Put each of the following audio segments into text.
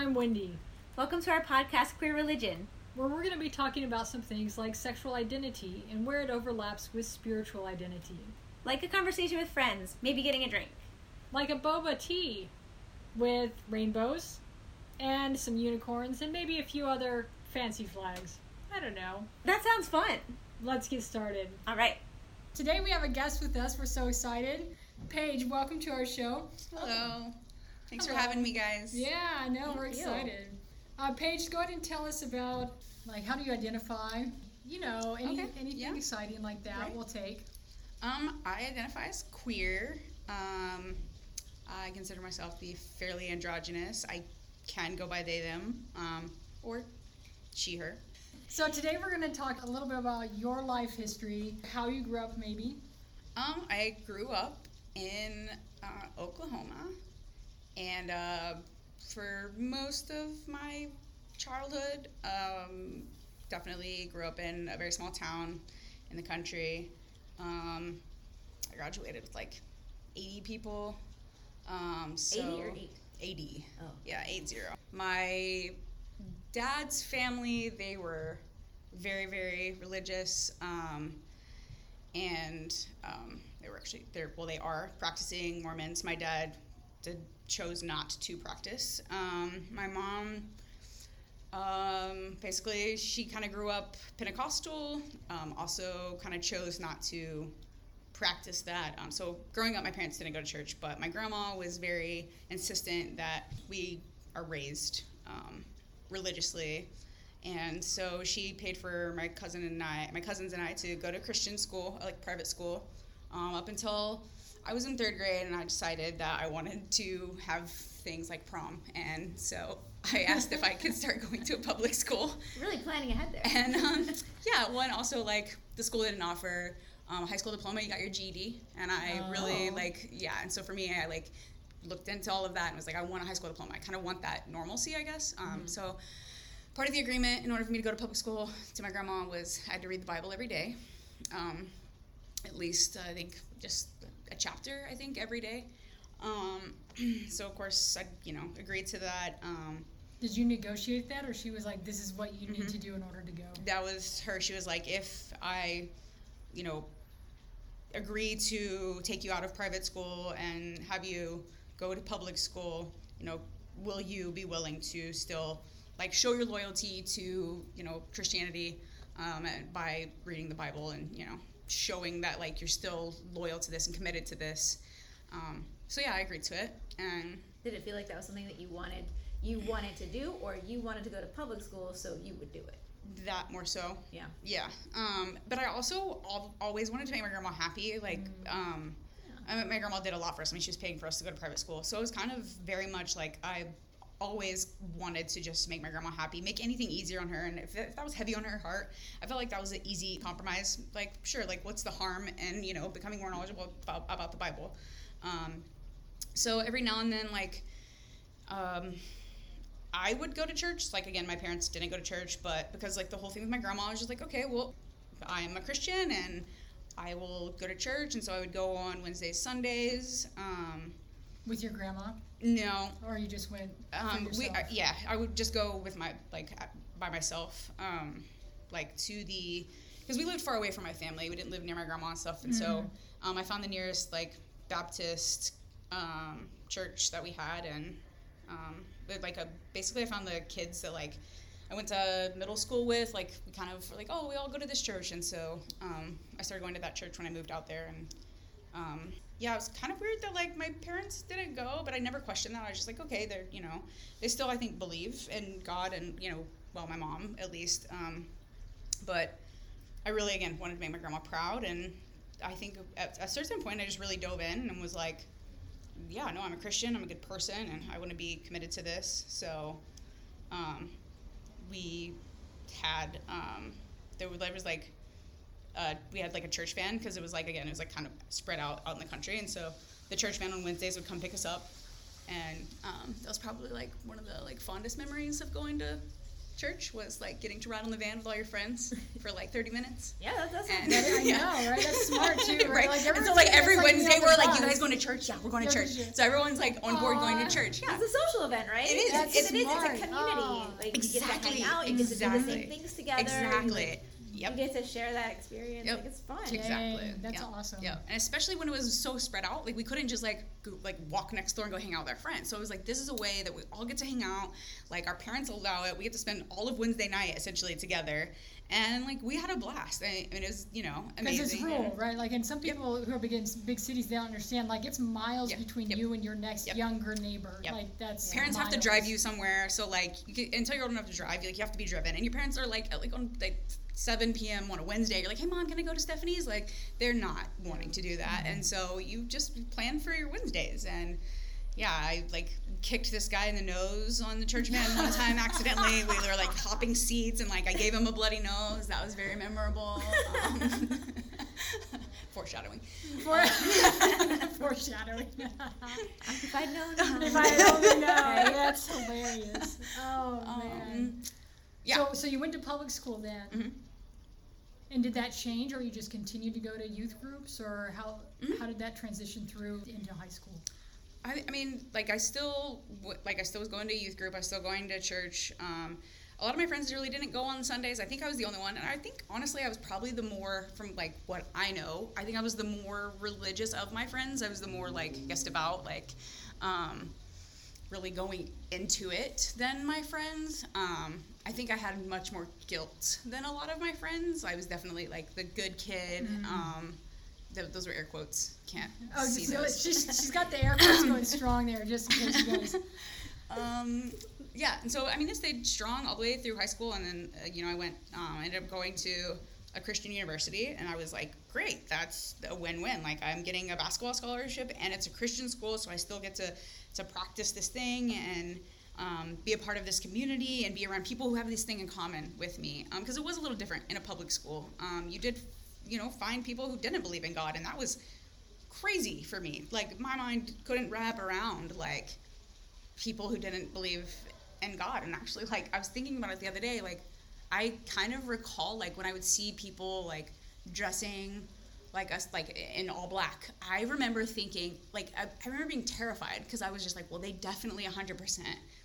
And I'm Wendy, Welcome to our podcast, Queer Religion. where we're going to be talking about some things like sexual identity and where it overlaps with spiritual identity. Like a conversation with friends, maybe getting a drink. Like a boba tea with rainbows and some unicorns and maybe a few other fancy flags. I don't know. That sounds fun. Let's get started. All right. Today we have a guest with us. We're so excited. Paige, welcome to our show. Hello. Thanks Hello. for having me, guys. Yeah, I know. We're you. excited. Uh, Paige, go ahead and tell us about like how do you identify? You know, any, Okay, anything yeah. exciting like that Right. we'll take. Um, I identify as queer. Um, I consider myself to be fairly androgynous. I can go by they, them, um, or she, her. So today we're going to talk a little bit about your life history, how you grew up, maybe. Um, I grew up in uh, Oklahoma, and uh, for most of my childhood, um, definitely grew up in a very small town in the country. Um, I graduated with like 80 people. Um, so 80 or 8? 80. Oh. Yeah, 80. My dad's family, they were very, very religious. Um, and um, they were actually, they're, well, they are practicing Mormons. My dad did, chose not to practice. Um, my mom, um, basically, she kind of grew up Pentecostal, um, also kind of chose not to practice that. Um, so growing up, my parents didn't go to church, but my grandma was very insistent that we are raised um, religiously, and so she paid for my cousin and I, my cousins and I, to go to Christian school, like private school, um, up until I was in third grade, and I decided that I wanted to have things like prom, and so I asked if I could start going to a public school. Really planning ahead there. And um, yeah, one also like the school didn't offer um, a high school diploma. You got your GED, and I really Oh. like yeah. And so for me, I like looked into all of that and was like, I want a high school diploma. I kind of want that normalcy, I guess. Um, So part of the agreement, in order for me to go to public school, to my grandma was I had to read the Bible every day, um, at least I think just a chapter. I think every day. Um, so of course I you know agreed to that. Um, Did you negotiate that, or she was like, "This is what you need Mhm. to do in order to go"? that was her. She was like, if I, you know, agree to take you out of private school and have you go to public school, you know, will you be willing to still like show your loyalty to you know Christianity um, by reading the Bible and you know showing that like you're still loyal to this and committed to this. Um, so yeah, I agreed to it, and Did it feel like that was something that you wanted you wanted to do or you wanted to go to public school so you would do it? that more so. Yeah. Yeah. Um, but I also al- always wanted to make my grandma happy. Like, um, I mean, my grandma did a lot for us. I mean, she was paying for us to go to private school. So it was kind of very much like I always wanted to just make my grandma happy, make anything easier on her. And if, if that was heavy on her heart, I felt like that was an easy compromise. Like, sure, like, what's the harm in, you know, becoming more knowledgeable about, about the Bible? Um, so every now and then, like, um, I would go to church. Like again, my parents didn't go to church, but because like the whole thing with my grandma, I was just like, okay, well, I am a Christian and I will go to church, and so I would go on Wednesdays, Sundays. Um, With your grandma, no, or you just went? for um, we yourself? uh, yeah, I would just go with my like uh, by myself, um, like to the because we lived far away from my family. We didn't live near my grandma and stuff, and so um, I found the nearest like Baptist um, church that we had, and um, like a basically I found the kids that like I went to middle school with. Like we kind of were like, oh, we all go to this church, and so um, I started going to that church when I moved out there, and um, yeah, it was kind of weird that like my parents didn't go, but I never questioned that. I was just like, okay, they're you know, they still I think believe in God, and you know, well, my mom at least. Um, but I really again wanted to make my grandma proud, and I think at a certain point I just really dove in and was like, yeah, no, I'm a Christian, I'm a good person, and I want to be committed to this. So, um, we had um, there was, like uh, we had like a church van because it was like again it was like kind of spread out out in the country, and so the church van on Wednesdays would come pick us up, and um, that was probably like one of the like fondest memories of going to church was like getting to ride on the van with all your friends for like 30 minutes. Yeah, that And- sound I good. know, right? That's smart too, right? Like, and so like every Wednesday we're like, you guys going to church? Yeah, we're going to church. So everyone's like on board going to church. Yeah. It's a social event, right? It is. That's, It's- it is. It's a community. Oh. Like you get to Exactly. hang out, you get to do the Exactly. same things together. Exactly. You, Yep. you get to share that experience. Yep. Like it's fun. Exactly. Dang, that's yeah. awesome. Yeah, and especially when it was so spread out, like we couldn't just like go, like walk next door and go hang out with our friends. So it was like this is a way that we all get to hang out. Like our parents allow it. We get to spend all of Wednesday night essentially together, and like we had a blast. And it was you know amazing. Because it's rural, right? Like, and some people who are big in big cities, they don't understand. Like, it's miles Yep, between yep. you and your next Yep. younger neighbor. Yep. Like, that's Parents have to drive you somewhere, so like you can, until you're old enough to drive, you like you have to be driven. And your parents are like like on like 7 p.m. on a Wednesday. You're like, hey mom, can I go to Stephanie's? Like they're not wanting to do that, and so you just plan for your Wednesdays. And yeah, I like kicked this guy in the nose on the church van one time accidentally. We were like hopping seats, and like I gave him a bloody nose. That was very memorable. Um, foreshadowing. For- foreshadowing. If I'd known. if I'd only known. That's hilarious. Oh man. Um, yeah. So, so you went to public school then, Mhm. And did that change, or you just continued to go to youth groups, or how Mhm. how did that transition through into high school? I, I mean, like I still, like I still was going to youth group. I was still going to church. Um, a lot of my friends really didn't go on Sundays. I think I was the only one, and I think honestly, I was probably the more, from like what I know, I think I was the more religious of my friends. I was the more like guessed about, like, um, really going into it than my friends. Um, I think I had much more guilt than a lot of my friends. I was definitely like the good kid. Um, th- those were air quotes. Can't Oh, see just, those. she's, she's got the air quotes going strong there, just in case you guys. um, yeah, and so I mean, I stayed strong all the way through high school, and then uh, you know I went, um, I ended up going to a Christian university, and I was like, great, that's a win-win. Like I'm getting a basketball scholarship, and it's a Christian school, so I still get to to practice this thing and. Um, be a part of this community and be around people who have this thing in common with me because it was a little different in a public school um, you did you know find people who didn't believe in god and that was crazy for me like my mind couldn't wrap around like people who didn't believe in God. And actually, like, I was thinking about it the other day. Like, I kind of recall, like, when I would see people, like, dressing like us, like, in all black. I remember thinking, like, I, I remember being terrified because I was just like, well, they definitely 100%,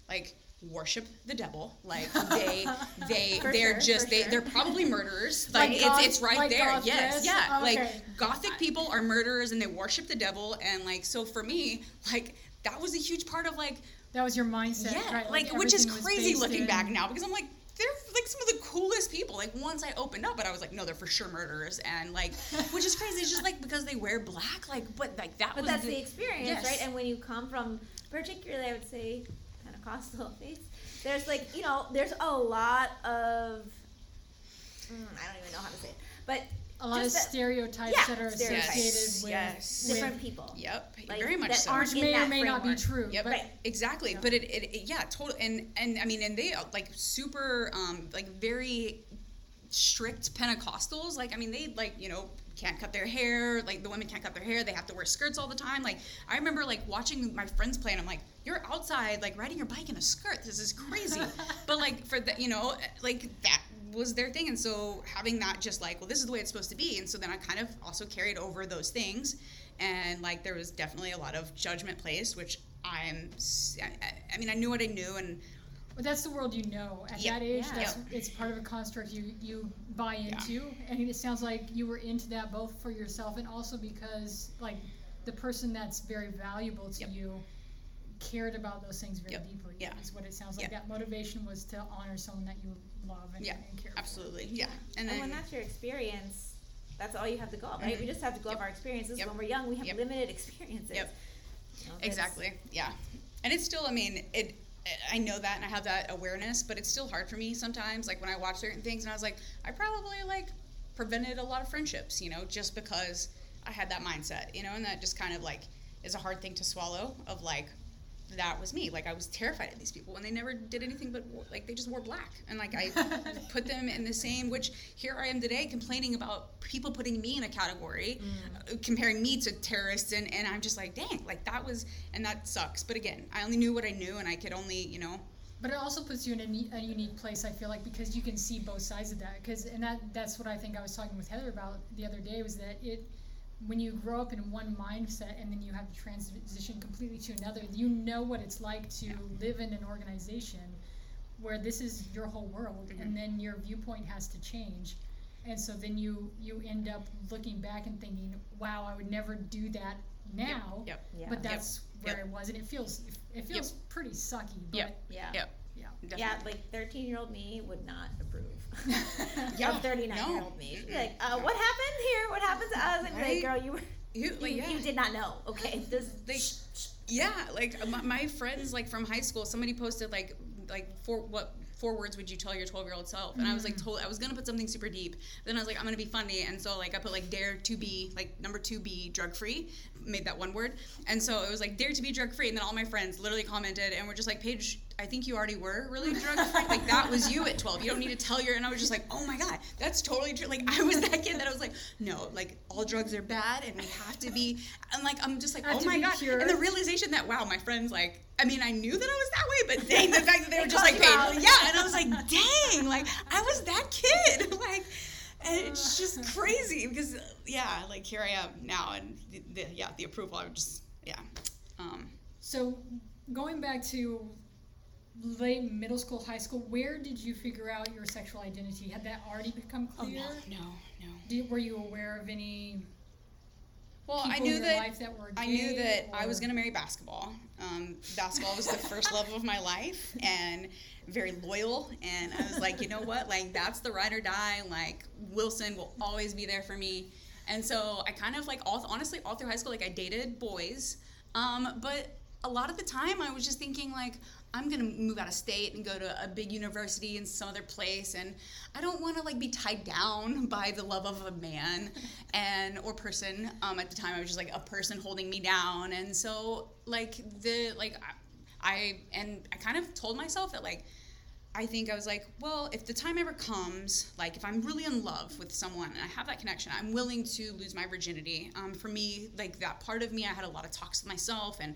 like, worship the devil like they they they're sure, just they sure. they're probably murderers like, Like it's goth- it's right like there goth yes dress? yeah Okay. like gothic people are murderers and they worship the devil and like so for me like that was a huge part of like That was your mindset, yeah right? like, which is crazy looking in- back now because i'm like they're like some of the coolest people like once i opened up but i was like no they're for sure murderers and like which is crazy it's just like because they wear black like but like that But was that's the experience, Yes. right? And when you come from, particularly, I would say, Pentecostal faith, there's like, you know, there's a lot of, mm, I don't even know how to say it, but A lot of just that- stereotypes Yeah, that are stereotypes. associated with, Yes. with different people. yep Like, very much that so aren't which in may or that may not be true. Yep, but Right. exactly. Yeah. But it, it, it yeah, totally. And and I mean, and they like super, um, like very strict Pentecostals. Like I mean, they like you know can't cut their hair. Like the women can't cut their hair. They have to wear skirts all the time. Like I remember like watching my friends play, and I'm like, you're outside like riding your bike in a skirt. This is crazy. but like for the you know like that was their thing and so having that just like well this is the way it's supposed to be and so then i kind of also carried over those things and like there was definitely a lot of judgment placed which i'm I mean i knew what i knew and But that's the world you know. At Yep. that age, Yeah. that's it's part of a construct you you buy into, and it sounds like you were into that both for yourself and also because like the person that's very valuable to Yep. you cared about those things very Yep. deeply. Yeah. is what it sounds like. Yeah. That motivation was to honor someone that you love and, Yeah, and care for. absolutely yeah and And when that's your experience, that's all you have to go off, right? Mhm. We just have to go Yep. off our experiences. Yep. When we're young, we have Yep. limited experiences. Yep. You know, Exactly. Yeah. And it's still, I mean, it. I know that and I have that awareness, but it's still hard for me sometimes. Like when I watch certain things, and I was like, I probably like prevented a lot of friendships, you know, just because I had that mindset, you know, and that just kind of like is a hard thing to swallow. Of like, that was me. Like I was terrified of these people, and they never did anything but like they just wore black, and like I put them in the same. Which here I am today complaining about people putting me in a category, uh, comparing me to terrorists, and and I'm just like, dang, like that was, and that sucks. But again, I only knew what I knew, and I could only, you know, But it also puts you in a, a unique place. I feel like because you can see both sides of that. Because and that that's what I think I was talking with Heather about the other day was that it when you grow up in one mindset and then you have to transition completely to another, you know what it's like to live in an organization where this is your whole world, Mhm. and then your viewpoint has to change. And so then you you end up looking back and thinking, "Wow, I would never do that now." Yep. Yeah. But that's where Yep. I was, and it feels it feels pretty sucky. But Yep. yeah. Yep. Yeah. Yeah, like 13 year old me would not approve. Yeah, Of 39 year old me. She'd be like, uh, what happened here? What happened to us? And Right? like, girl, you were. You, You, yeah. you did not know. Okay. This. Like, yeah, like my, my friends, like from high school, somebody posted like, like four what four words would you tell your twelve year old self? And I was like, told I was gonna put something super deep. Then I was like, I'm gonna be funny, and so like I put like dare to be like number two be drug free, made that one word, and so it was like dare to be drug free, and then all my friends literally commented and were just like, Paige, I think you already were really drug free. like that was you at 12. You don't need to tell your. And I was just like, oh my god, that's totally true. Like I was that kid that I was like, no, like all drugs are bad, and we have to be. And like I'm just like, oh my god. pure. And the realization that wow, my friends like. I mean, I knew that I was that way, but dang, the fact that they were just like, called you out. Paige, yeah, and I was like, dang, like I was that kid, like, and it's just crazy because yeah, like here I am now, and the, the, yeah, the approval, I would just yeah, um, So going back to late middle school, high school, where did you figure out your sexual identity? Had that already become oh clear? no, no, no. Did, were you aware of any Well, I knew that life that were I knew that I was gonna marry basketball. Um, basketball was the first love of my life, and very loyal. And I was like, you know what? Like that's the ride or die. Like Wilson will always be there for me. And so I kind of like all honestly all through high school, like I dated boys, um, but a lot of the time I was just thinking like I'm gonna move out of state and go to a big university in some other place, and I don't want to like be tied down by the love of a man and or person. Um, at the time, I was just like a person holding me down, and so like the like I, I and I kind of told myself that like I think I was like, well, if the time ever comes, like if I'm really in love with someone and I have that connection, I'm willing to lose my virginity. Um, for me, like that part of me, I had a lot of talks with myself and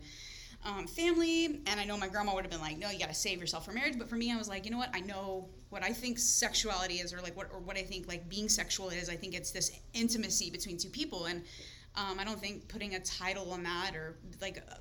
um, family, and I know my grandma would have been like, no, you got to save yourself for marriage. But for me, I was like, you know what? I know what I think sexuality is, or like what or what I think like being sexual is. I think it's this intimacy between two people, and um, I don't think putting a title on that or like uh,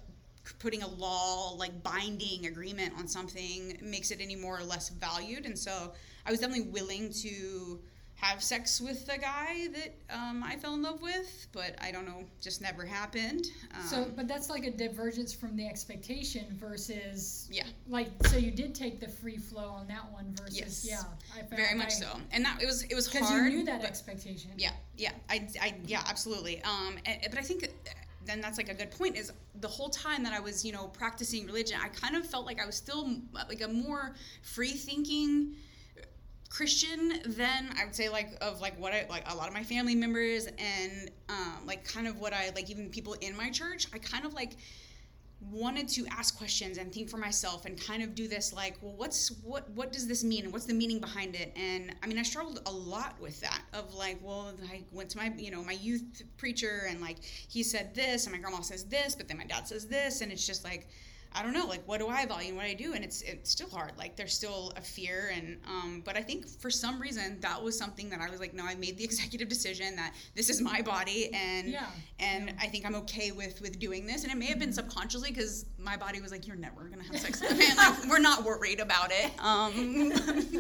putting a law like binding agreement on something makes it any more or less valued and so i was definitely willing to have sex with the guy that um, i fell in love with but i don't know just never happened um, So, but that's like a divergence from the expectation versus yeah like. So you did take the free flow on that one versus Yes. yeah. I found very much I- so and that it was it was Because you knew that but- expectation. Yeah, yeah, I, I yeah, absolutely. Um, and, but I think that- then that's like a good point. Is the whole time that I was, you know, practicing religion, I kind of felt like I was still like a more free thinking Christian than I would say like of like what I like a lot of my family members and um, like kind of what I like even people in my church. I kind of like wanted to ask questions and think for myself and kind of do this like well what's what what does this mean and what's the meaning behind it and i mean i struggled a lot with that of like well i went to my you know my youth preacher and like he said this and my grandma says this but then my dad says this and it's just like I don't know, like what do I value and what I do, and it's it's still hard. Like there's still a fear, and um, but I think for some reason that was something that I was like, no, I made the executive decision that this is my body, and Yeah. and I think I'm okay with with doing this, and it may have been subconsciously because my body was like, you're never gonna have sex with a man, like we're not worried about it, um,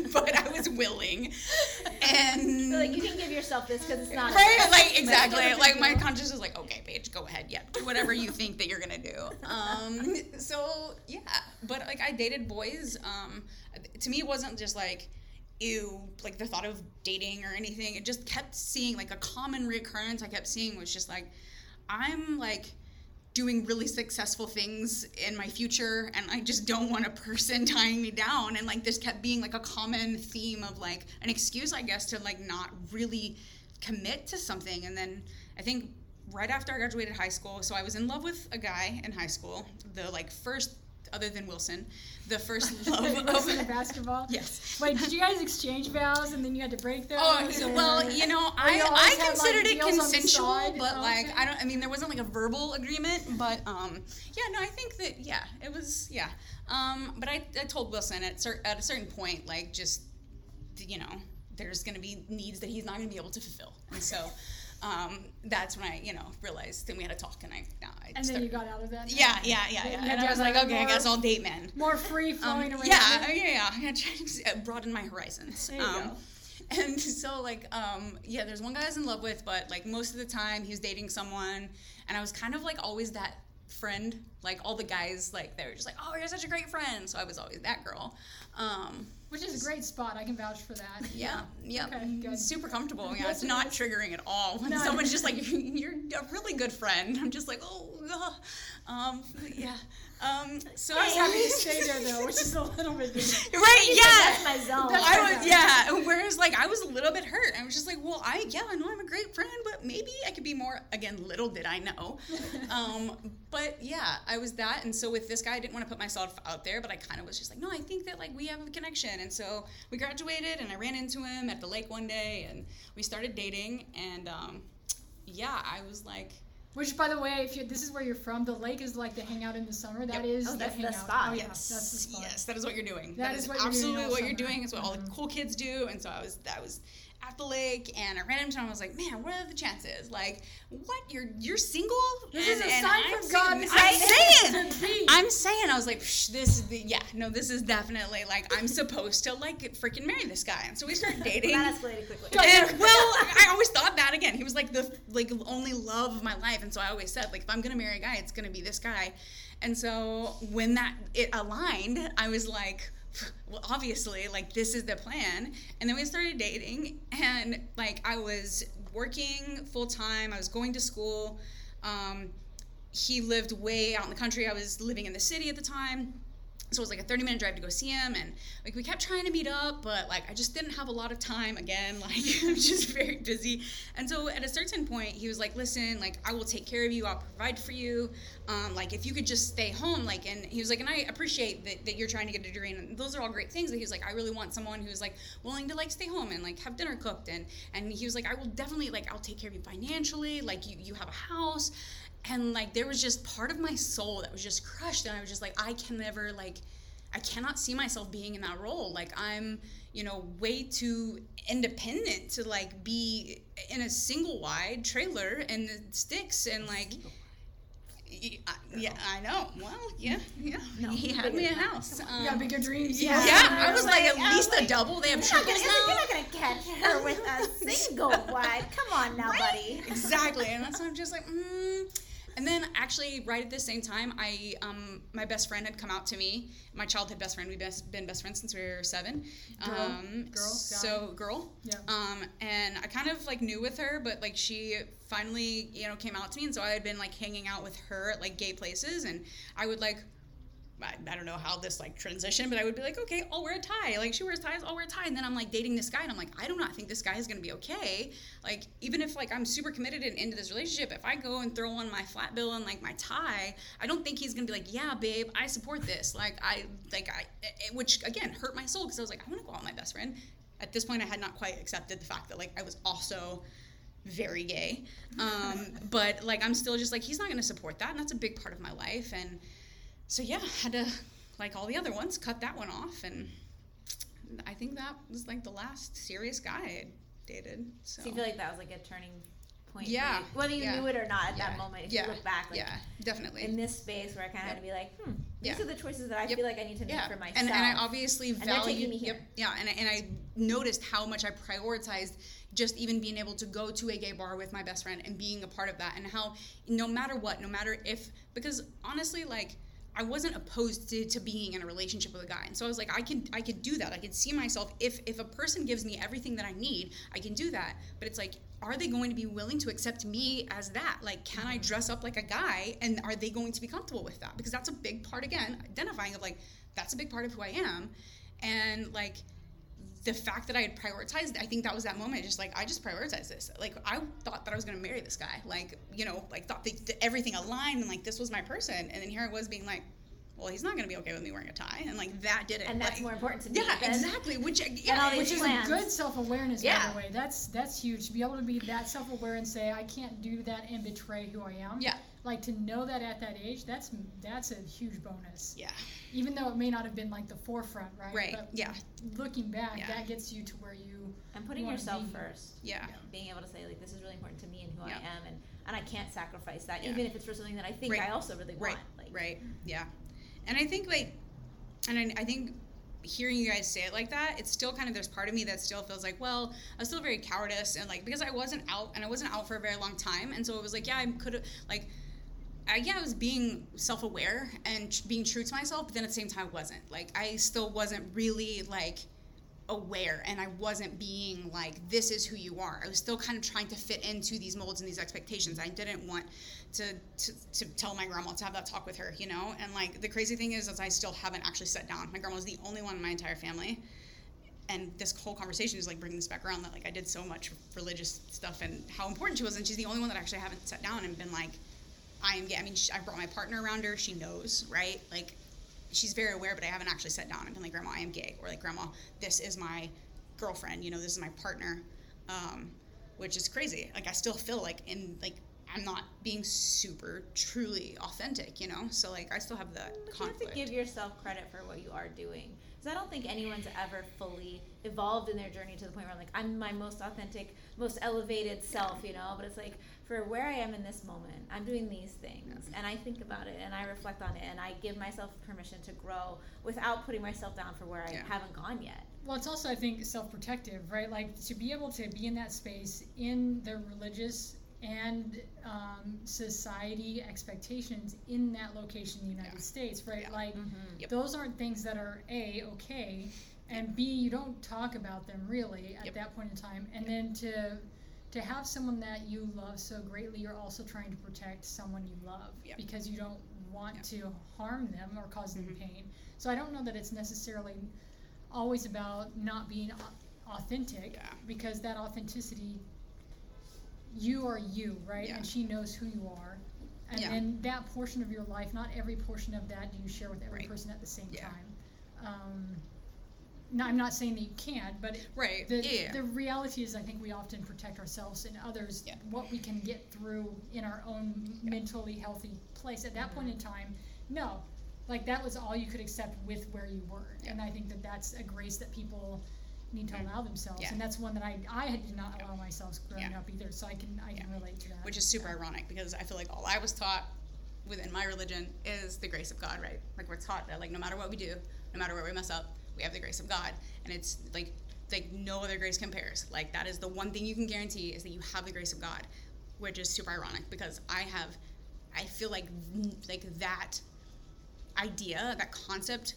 but I was willing, and So, like you can give yourself this because it's not. right? like exactly. Like, like my conscience is like okay Paige go ahead yeah do whatever you think that you're gonna do. Um so yeah but like I dated boys um to me it wasn't just like ew like the thought of dating or anything. It just kept seeing like a common reoccurrence I kept seeing was just like I'm like doing really successful things in my future and I just don't want a person tying me down. And like this kept being like a common theme of like an excuse I guess to like not really commit to something. And then I think right after I graduated high school so I was in love with a guy in high school the like first other than Wilson, the first love Wilson of basketball. yes. Wait, did you guys exchange vows and then you had to break them? Oh or- well, you know, I I considered it deals on the consensual, but like. I don't. I mean, there wasn't like a verbal agreement, but um, yeah, no, I think that yeah, it was yeah. Um, but I, I told Wilson at cer- at a certain point, like just you know, there's gonna be needs that he's not gonna be able to fulfill, and so. Um, that's when I, you know, realized. Then we had a talk, and I, no, I And then you got out of that. yeah, yeah, yeah, yeah. had And I was like, okay, I guess I'll date men. More free Um, flowing arrangement. yeah, yeah, yeah. I tried to uh, broaden my horizons. There you um, go. And so, like, um, yeah, there's one guy I was in love with, but like most of the time he was dating someone, and I was kind of like always that friend. Like all the guys, like they were just like, "Oh, you're such a great friend." So I was always that girl. Um, Which is a great spot. I can vouch for that. yeah, yeah, Okay, good. super comfortable. Yeah, it's not triggering at all when No. someone's just like, "You're a really good friend." I'm just like, "Oh, ugh." um, yeah." Um, so I was happy to stay there though, which is a little bit different. right, yeah. That's my zone. That's I was yeah. Whereas like I was a little bit hurt. I was just like, well, I yeah, I know I'm a great friend, but maybe I could be more. Again, little did I know. um, but yeah, I was that, and so with this guy, I didn't want to put myself out there, but I kind of was just like, no, I think that like we have a connection, and so we graduated, and I ran into him at the lake one day, and we started dating, and um, yeah, I was like. Which, by the way, if you this is where you're from, the lake is like the hangout in the summer. That Yep. is Oh, the that's the hangout. spot. Oh, yeah, Yes, that's the spot. yes, that is what you're doing. That that is is, what you're doing absolutely what you're doing. It's what all the Mhm. cool kids do. And so I was, that was at the lake, and I ran into him. I was like, man, what are the chances? Like, what? You're you're single? This and, is a sign I'm from God. saying- I'm saying. I'm saying, I was like, Psh, this is the yeah, no, this is definitely like I'm supposed to like freaking marry this guy, and so we started dating. That escalated quickly. And, well, I I always thought that again. He was like the like only love of my life, and so I always said like if I'm gonna marry a guy, it's gonna be this guy. And so when that it aligned, I was like, well, obviously, like this is the plan. And then we started dating, and like I was working full time. I was going to school. Um, he lived way out in the country. I was living in the city at the time. So it was like a 30 minute drive to go see him. And like we kept trying to meet up, but like I just didn't have a lot of time again. Like I'm just very busy. And so at a certain point, he was like, listen, like I will take care of you. I'll provide for you. Um, like if you could just stay home. Like, and he was like, and I appreciate that, that you're trying to get a degree. And those are all great things. But he was like, I really want someone who's like willing to like stay home and like have dinner cooked. And, and he was like, I will definitely like, I'll take care of you financially. Like you, you have a house and like there was just part of my soul that was just crushed and i was just like i can never like i cannot see myself being in that role like i'm you know way too independent to like be in a single wide trailer and the sticks and like I- yeah i know well yeah yeah No, he had me a house you got um, bigger dreams. yeah, Yeah. I was like, at I was least a double. They have triples gonna, you're not gonna catch her with a single wide. Come on now, buddy. exactly and that's why i'm just like mm. And then actually right at the same time i um my best friend had come out to me my childhood best friend we've best, been best friends since we were seven Girl? um Girl? so girl Yeah. um and i kind of like knew with her but like she finally you know came out to me and so i had been like hanging out with her at like gay places and i would like I, I don't know how this like transitioned, but I would be like, okay, I'll wear a tie. Like she wears ties, I'll wear a tie. And then I'm like dating this guy, and I'm like, I do not think this guy is gonna be okay. Like even if like I'm super committed and into this relationship, if I go and throw on my flat bill and like my tie, I don't think he's gonna be like, yeah, babe, I support this. Like I like I, it, which again hurt my soul because I was like, I want to go out with my best friend. At this point, I had not quite accepted the fact that like I was also very gay. Um, but like I'm still just like he's not gonna support that, and that's a big part of my life. And so yeah, had to like all the other ones cut that one off, and I think that was like the last serious guy I dated. So, So you feel like that was like a turning point? Yeah, you? Whether you yeah, knew it or not at yeah, that moment, if yeah, you look back, like yeah, definitely. in this space where I kind of had to be like, hmm, these are the choices that I Yep. feel like I need to make for myself. and, and I obviously And they're value. taking me here. Yep, yeah, and I, and I noticed how much I prioritized just even being able to go to a gay bar with my best friend and being a part of that, and how no matter what, no matter if, because honestly, like. I wasn't opposed to, to being in a relationship with a guy, and so I was like, I can I could do that. I could see myself if if a person gives me everything that I need, I can do that. But it's like, are they going to be willing to accept me as that? Like, can I mm-hmm. dress up like a guy, and are they going to be comfortable with that? Because that's a big part again, identifying of like that's a big part of who I am, and like the fact that I had prioritized, I think that was that moment. Just like I just prioritized this. Like I thought that I was gonna marry this guy. Like you know, like thought everything aligned and like this was my person. And then here I was being like, well, he's not going to be okay with me wearing a tie, and like that did it. And that's like, more important to me. Yeah, than- exactly. Which yeah, which is plans. good self-awareness Yeah. by the way that's that's huge to be able to be that self-aware and say i can't do that and betray who i am yeah, like to know that at that age that's that's a huge bonus yeah, even though it may not have been like the forefront right right, but yeah, looking back Yeah. that gets you to where you and putting yourself be- first. yeah, Being able to say like this is really important to me and who Yeah. I am, and and I can't sacrifice that, Yeah. even if it's for something that I think Right. I also really right, want. Like, right, yeah. And I think like, and I, I think hearing you guys say it like that, it's still kind of there's part of me that still feels like, well, I was still very cowardice and like because I wasn't out and I wasn't out for a very long time, and so it was like, yeah, I could have like. I, yeah, I was being self-aware and tr- being true to myself, but then at the same time, I wasn't. Like, I still wasn't really like aware, and I wasn't being like, "This is who you are." I was still kind of trying to fit into these molds and these expectations. I didn't want to, to, to tell my grandma to have that talk with her, you know? And like the crazy thing is, is I still haven't actually sat down. My grandma was the only one in my entire family. And this whole conversation is like bringing this back around that like I did so much religious stuff and how important she was. And she's the only one that actually haven't sat down and been like, I am gay. I mean, she, I brought my partner around her. She knows, right? Like, she's very aware, but I haven't actually sat down and been like, Grandma, I am gay. Or like, Grandma, this is my girlfriend. You know, this is my partner. Um, which is crazy. Like, I still feel like in like I'm not being super truly authentic, you know. So like I still have that But conflict. you have to give yourself credit for what you are doing. Because I don't think anyone's ever fully evolved in their journey to the point where I'm like I'm my most authentic, most elevated self, you know. But it's like for where I am in this moment, I'm doing these things, and I think about it, and I reflect on it, and I give myself permission to grow without putting myself down for where I Yeah. haven't gone yet. Well, it's also, I think, self protective, right? Like to be able to be in that space in the religious and um, society expectations in that location in the United Yeah. States, right? Yeah. Like Yep. those aren't things that are A, okay, and B, you don't talk about them really at Yep. that point in time. And then to to have someone that you love so greatly, you're also trying to protect someone you love Yep. because you don't want Yep. to harm them or cause them Mhm. pain. So I don't know that it's necessarily always about not being authentic Yeah. because that authenticity you are you right Yeah. and she knows who you are and Yeah. then that portion of your life not every portion of that do you share with every Right. person at the same Yeah. time um, no, i'm not saying that you can't but it- right. the, yeah. the reality is i think we often protect ourselves and others Yeah. what we can get through in our own mentally healthy place at that point in time no like that was all you could accept with where you were Yeah. and i think that that's a grace that people need to mm-hmm. allow themselves Yeah. and that's one that i i did not allow myself growing Yeah. up either so i can i can Yeah. relate to that Which is super ironic because I feel like all I was taught within my religion is the grace of God, right? Like we're taught that like no matter what we do, no matter where we mess up, we have the grace of God. And it's like like no other grace compares. Like that is the one thing you can guarantee is that you have the grace of God, which is super ironic because I have I feel like like that idea, that concept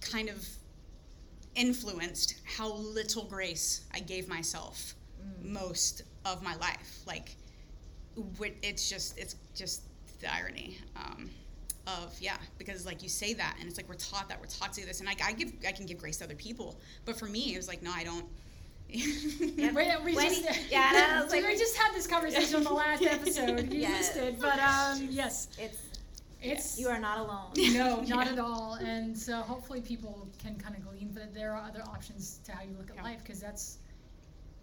kind of influenced how little grace I gave myself most of my life. Like, it's just, it's just the irony um, of yeah, because like you say that, and it's like we're taught that we're taught to do this, and like I give, I can give grace to other people, but for me, it was like no, I don't. Yep. Wait, we When just yeah, like- we just had this conversation on the last episode. You Yes. missed it, but um, yes, It's it's you are not alone. no, not Yeah. at all. And so hopefully people can kind of glean that there are other options to how you look at Yeah. life because that's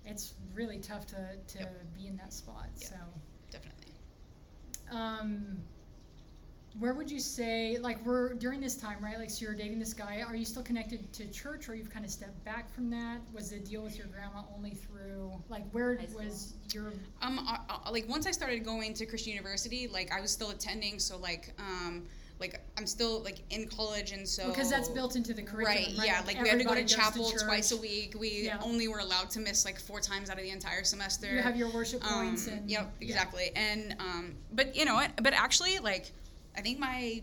it's really tough to to Yep. be in that spot. Yep. So, Definitely. um, where would you say like we're during this time, right? Like, so you're dating this guy. Are you still connected to church, or you've kind of stepped back from that? Was the deal with your grandma only through like where was your Um, I, I, like once I started going to Christian University, like I was still attending, so like, um, like I'm still like in college, and so because that's built into the curriculum, Right, right? yeah, like we had to go to chapel church. twice a week. We Yeah. only were allowed to miss like four times out of the entire semester. You have your worship points um, and yep, yeah. exactly. And um, but you know what? But actually, like, I think my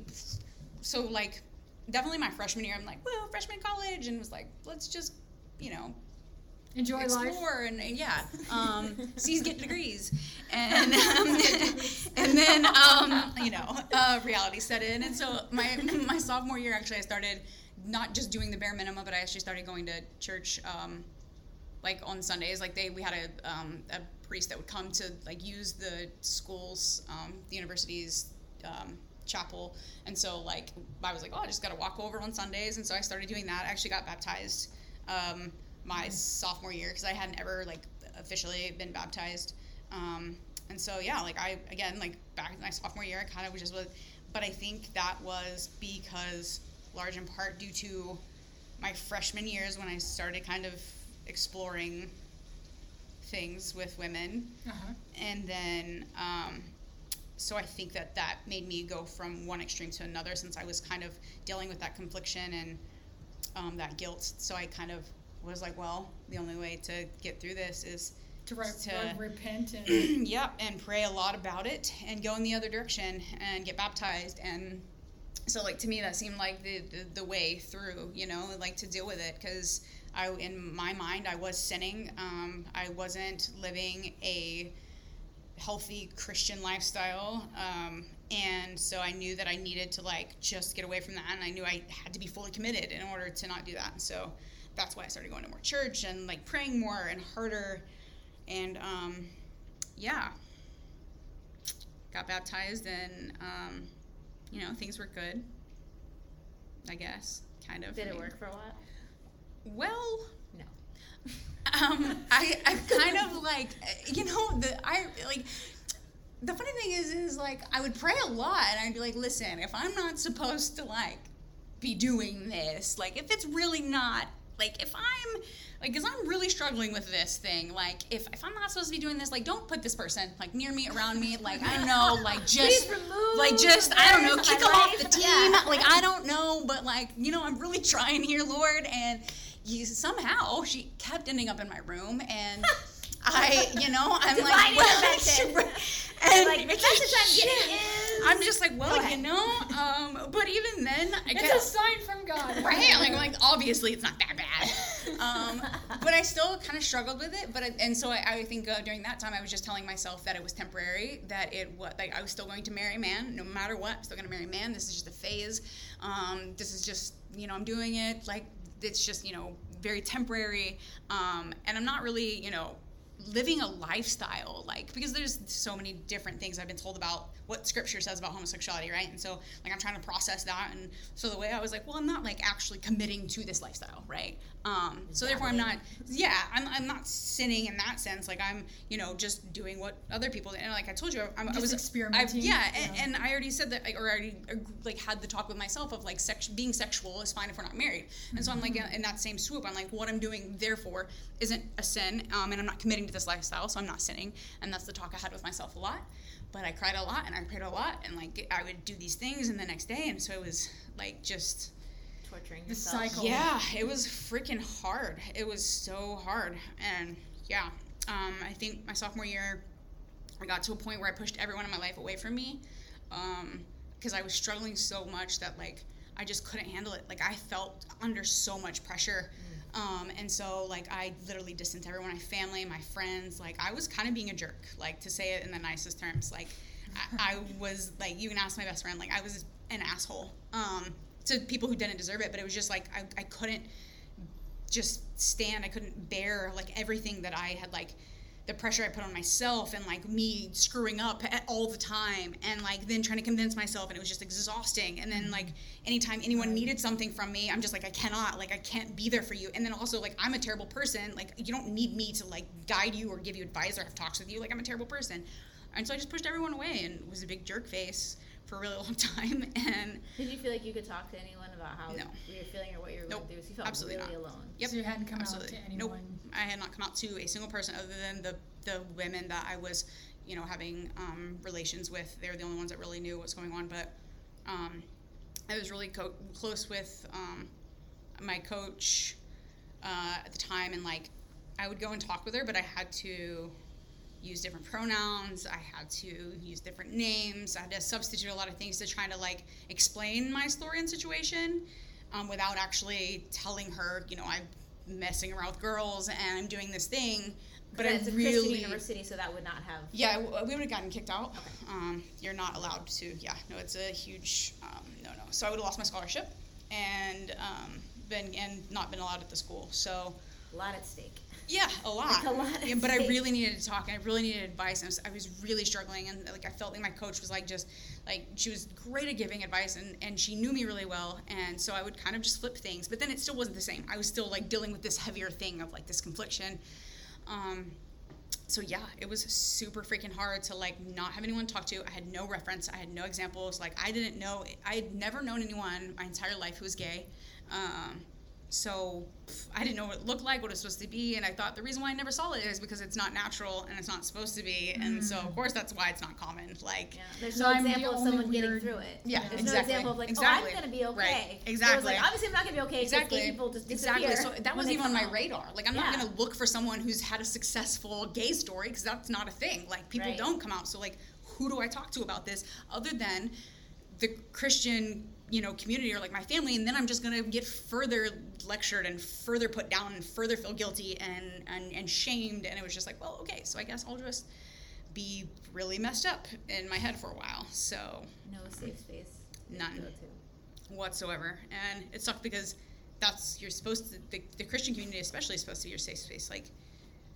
so like definitely my freshman year, I'm like, well, freshman college, and was like, let's just you know Enjoy life. explore and and yeah, um, C's get degrees, and um, and then um, you know uh, reality set in, and so my my sophomore year actually I started not just doing the bare minimum, but I actually started going to church. Um, like on Sundays, like they we had a um, a priest that would come to like use the schools, um, the university's um, chapel, and so like I was like, oh, I just got to walk over on Sundays, and so I started doing that. I actually got baptized um, my sophomore year because I hadn't ever like officially been baptized. Um, and so yeah, like I again like back in my sophomore year, I kind of was just with, but I think that was because large in part due to my freshman years when I started kind of exploring things with women, Uh-huh. and then um, so I think that that made me go from one extreme to another since I was kind of dealing with that confliction and um, that guilt. So I kind of was like, well, the only way to get through this is To, re- To- repent and yep, and pray a lot about it and go in the other direction and get baptized and so like to me that seemed like the the, the way through, you know, like to deal with it because I in my mind I was sinning. Um, I wasn't living a healthy Christian lifestyle. Um, and so I knew that I needed to like just get away from that and I knew I had to be fully committed in order to not do that. So that's why I started going to more church and like praying more and harder and um, yeah got baptized and um, you know things were good i guess kind of Did it work for a while? well. Um, I, I kind of like, you know, the I like. The funny thing is, is like I would pray a lot, and I'd be like, listen, if I'm not supposed to like be doing this, like if it's really not, like if I'm, like, because I'm really struggling with this thing, like if if I'm not supposed to be doing this, like don't put this person like near me, around me, like I don't know, like just like just I don't know, kick them off the team. Yeah. Like I don't know, but like you know, I'm really trying here, Lord, and you somehow she kept ending up in my room, and I, you know, I'm Divine like, well, and like, the message I'm getting is. I'm just like, well, you know, um, but even then, I it's kept, a sign from God. right? Like, like obviously it's not that bad. Um, but I still kind of struggled with it. But and so I, I think uh, during that time I was just telling myself that it was temporary. That it was like I was still going to marry a man no matter what. I'm still going to marry a man. This is just a phase. Um, this is just you know I'm doing it like it's just you know very temporary. Um, and I'm not really you know living a lifestyle like because there's so many different things i've been told about what scripture says about homosexuality right and so like i'm trying to process that and so the way i was like well i'm not like actually committing to this lifestyle right um so therefore i'm not yeah I'm, I'm not sinning in that sense like i'm you know just doing what other people do. and like i told you i'm I was experimenting, I've, yeah, and, yeah. and i already said that or I already like had the talk with myself of like sex being sexual is fine if we're not married. And so i'm like in that same swoop i'm like what i'm doing therefore isn't a sin um, and i'm not committing to this lifestyle so i'm not sinning. And that's the talk i had with myself a lot but i cried a lot and i prayed a lot and like i would do these things and the next day. And so it was like just torturing The yourself. cycle. yeah, it was freaking hard. It was so hard. And yeah, um, I think my sophomore year, I got to a point where I pushed everyone in my life away from me because I was struggling so much that like I just couldn't handle it. Like I felt under so much pressure. Um, and so like I literally distanced everyone, my family, my friends. Like I was kind of being a jerk, like to say it in the nicest terms. Like I, I was like, you can ask my best friend. Like I was an asshole um, to people who didn't deserve it, but it was just like I, I couldn't just stand. I couldn't bear like everything that I had like the pressure I put on myself and like me screwing up all the time and like then trying to convince myself and it was just exhausting. And then like anytime anyone needed something from me, I'm just like I cannot like I can't be there for you. And then also like I'm a terrible person. Like you don't need me to like guide you or give you advice or have talks with you. Like I'm a terrible person. And so I just pushed everyone away and was a big jerk face for a really long time. And Did you feel like you could talk to anyone about how No. you were feeling or what you were Nope, going through? So you felt absolutely really not. alone. Yep. So you hadn't come Absolutely. out to Nope. anyone. I had not come out to a single person other than the the women that I was, you know, having um, relations with. They were the only ones that really knew what's going on. But um, I was really co- close with um, my coach uh, at the time, and like I would go and talk with her, but I had to use different pronouns. I had to use different names. I had to substitute a lot of things to try to like explain my story and situation um, without actually telling her, you know, I'm messing around with girls and I'm doing this thing. But it's a really, Christian university, so that would not have. yeah, we would have gotten kicked out. Um, you're not allowed to. Yeah, no, it's a huge um, no, no. So I would have lost my scholarship and um, been and not been allowed at the school. So A lot at stake. Yeah, a lot. Like a lot Yeah, but I really needed to talk, and I really needed advice. I was, I was really struggling, and like I felt like my coach was like just like she was great at giving advice, and and she knew me really well, and so I would kind of just flip things. But then it still wasn't the same. I was still like dealing with this heavier thing of like this confliction. Um, so yeah, it was super freaking hard to like not have anyone to talk to. I had no reference. I had no examples. Like I didn't know. I had never known anyone my entire life who was gay. Um, so pff, I didn't know what it looked like, what it was supposed to be, and I thought the reason why I never saw it is because it's not natural and it's not supposed to be, and so of mm. course that's why it's not common. Like Yeah, there's no I'm the example of only someone getting through it. Yeah, There's exactly. no example of like, Exactly. oh, I'm gonna be okay. Right, It was exactly. like, obviously, I'm not gonna be okay exactly gay people just disappear. exactly so that wasn't even on my out. radar like i'm not going to look for someone who's had a successful gay story because that's not a thing like people Right. don't come out so like who do i talk to about this other than the christian you know community or like my family and then i'm just going to get further lectured and further put down and further feel guilty and, and and shamed. And it was just like well okay so i guess i'll just be really messed up in my head for a while. So No safe space. None. whatsoever. And it sucked because that's you're supposed to the, the christian community especially is supposed to be your safe space. Like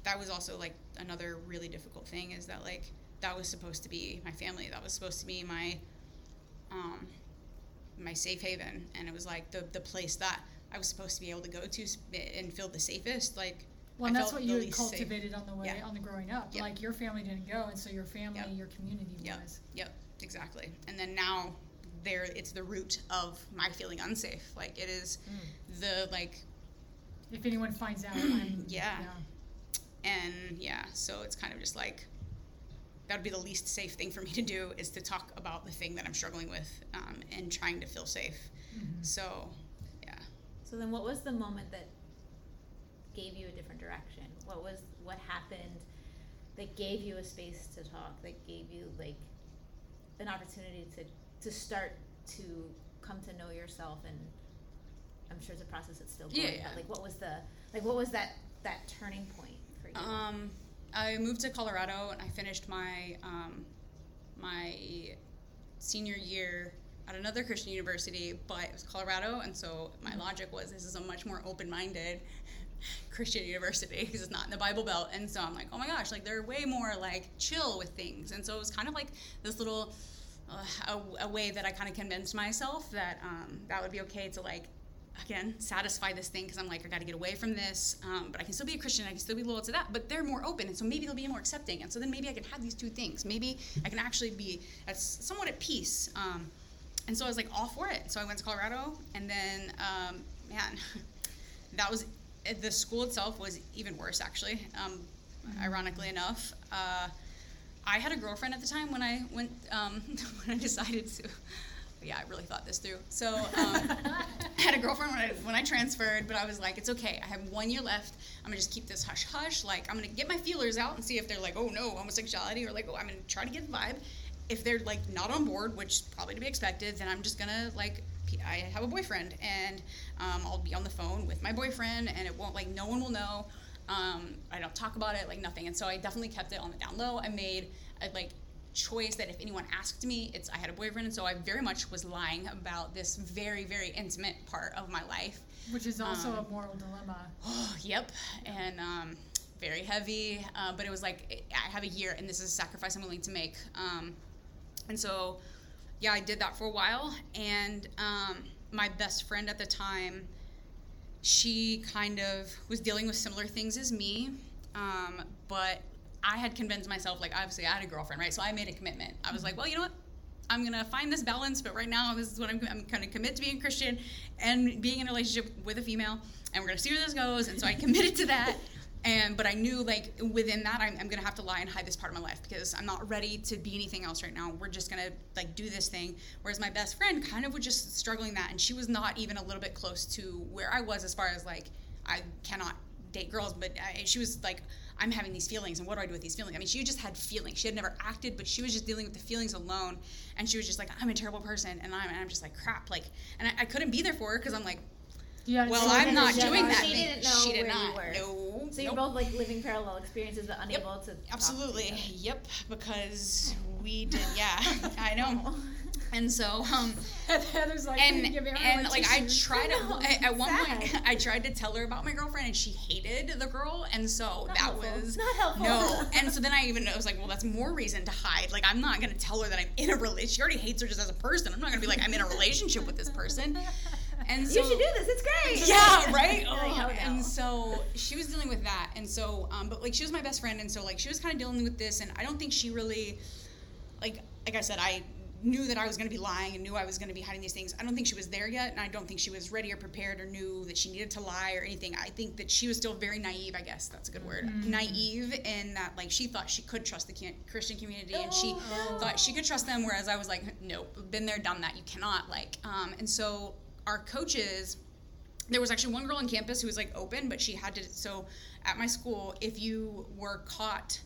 that was also like another really difficult thing is that like that was supposed to be my family. That was supposed to be my um my safe haven. And it was like the the place that i was supposed to be able to go to and feel the safest like Well, that's what you had least safe. cultivated on the way Yeah. on the growing up. Yep. Like your family didn't go, and so your family, Yep. your community Yep. was. Yep, exactly. And then now there it's the root of my feeling unsafe. Like it is the like If anyone finds out, I'm Yeah. and yeah, so it's kind of just like that would be the least safe thing for me to do is to talk about the thing that I'm struggling with um, and trying to feel safe. Mhm. So, yeah. So then, what was the moment that gave you a different direction? What was what happened that gave you a space to talk? That gave you like an opportunity to to start to come to know yourself and I'm sure it's a process that's still going. Yeah, yeah. But like, what was the like? What was that that turning point for you? Um, I moved to Colorado and I finished my um, my senior year at another Christian university, but it was Colorado, and so my logic was this is a much more open-minded Christian university because it's not in the Bible Belt, and so I'm like, oh my gosh, like they're way more like chill with things, and so it was kind of like this little uh, a, a way that I kind of convinced myself that um, that would be okay to like again satisfy this thing because I'm like I got to get away from this, um, but I can still be a Christian, I can still be loyal to that, but they're more open, and so maybe they'll be more accepting, and so then maybe I can have these two things. Maybe I can actually be at, somewhat at peace. Um, and so I was like all for it. So I went to Colorado, and then um, man, that was the school itself was even worse actually. Um, Ironically enough, uh, I had a girlfriend at the time when I went um, when I decided to. Yeah, I really thought this through. So um, I had a girlfriend when I when I transferred, but I was like, it's okay. I have one year left. I'm gonna just keep this hush hush. Like I'm gonna get my feelers out and see if they're like, oh no, homosexuality, or like, oh, I'm gonna try to get the vibe. If they're like not on board, which is probably to be expected, then I'm just gonna like. I have a boyfriend, and um, I'll be on the phone with my boyfriend, and it won't like no one will know. Um, I don't talk about it, like nothing. And so I definitely kept it on the down low. I made a like choice that if anyone asked me, it's I had a boyfriend, and so I very much was lying about this very, very intimate part of my life. Which is also Um, a moral dilemma. Oh, yep, and um, very heavy. Uh, but it was like I have a year, and this is a sacrifice I'm willing to make. And so, yeah, I did that for a while. And um, my best friend at the time, she kind of was dealing with similar things as me, um, but I had convinced myself, like, obviously, I had a girlfriend, right? So I made a commitment. I was like, well, you know what? I'm gonna find this balance, but right now, this is what I'm, I'm gonna commit to being Christian and being in a relationship with a female, and we're gonna see where this goes. And so I committed to that. And but I knew like within that I'm, I'm gonna have to lie and hide this part of my life because I'm not ready to be anything else right now. We're just gonna like do this thing. Whereas my best friend kind of was just struggling that, and she was not even a little bit close to where I was as far as like I cannot date girls, but I, she was like, I'm having these feelings, and what do I do with these feelings? I mean, she just had feelings. She had never acted, but she was just dealing with the feelings alone, and she was just like, I'm a terrible person, and I'm, and I'm just like crap, like, and I, I couldn't be there for her because I'm like, Well, I'm not doing that-. She didn't know she did where you not. were. No. so you're nope. both like living parallel experiences, but unable to. talk to Absolutely. each other. Yep. Because we did. Yeah. I know. And so, um, Heather's like, and and like I tissues. tried I to, at one sad. point I tried to tell her about my girlfriend and she hated the girl and so that helpful. was Not helpful. no and so then I even I was like well that's more reason to hide like I'm not gonna tell her that I'm in a relationship she already hates her just as a person I'm not gonna be like I'm in a relationship with this person and so you should do this. It's great. yeah, right. Oh. And so she was dealing with that, and so, um, but like she was my best friend, and so like she was kind of dealing with this, and I don't think she really, like, like I said, I knew that I was going to be lying and knew I was going to be hiding these things. I don't think she was there yet, and I don't think she was ready or prepared or knew that she needed to lie or anything. I think that she was still very naive. I guess that's a good word. Naive in that like she thought she could trust the can- Christian community, and she Oh. thought she could trust them, whereas I was like, nope, been there, done that. You cannot like. Um, and so our coaches there was actually one girl on campus who was like open, but she had to. So at my school, if you were caught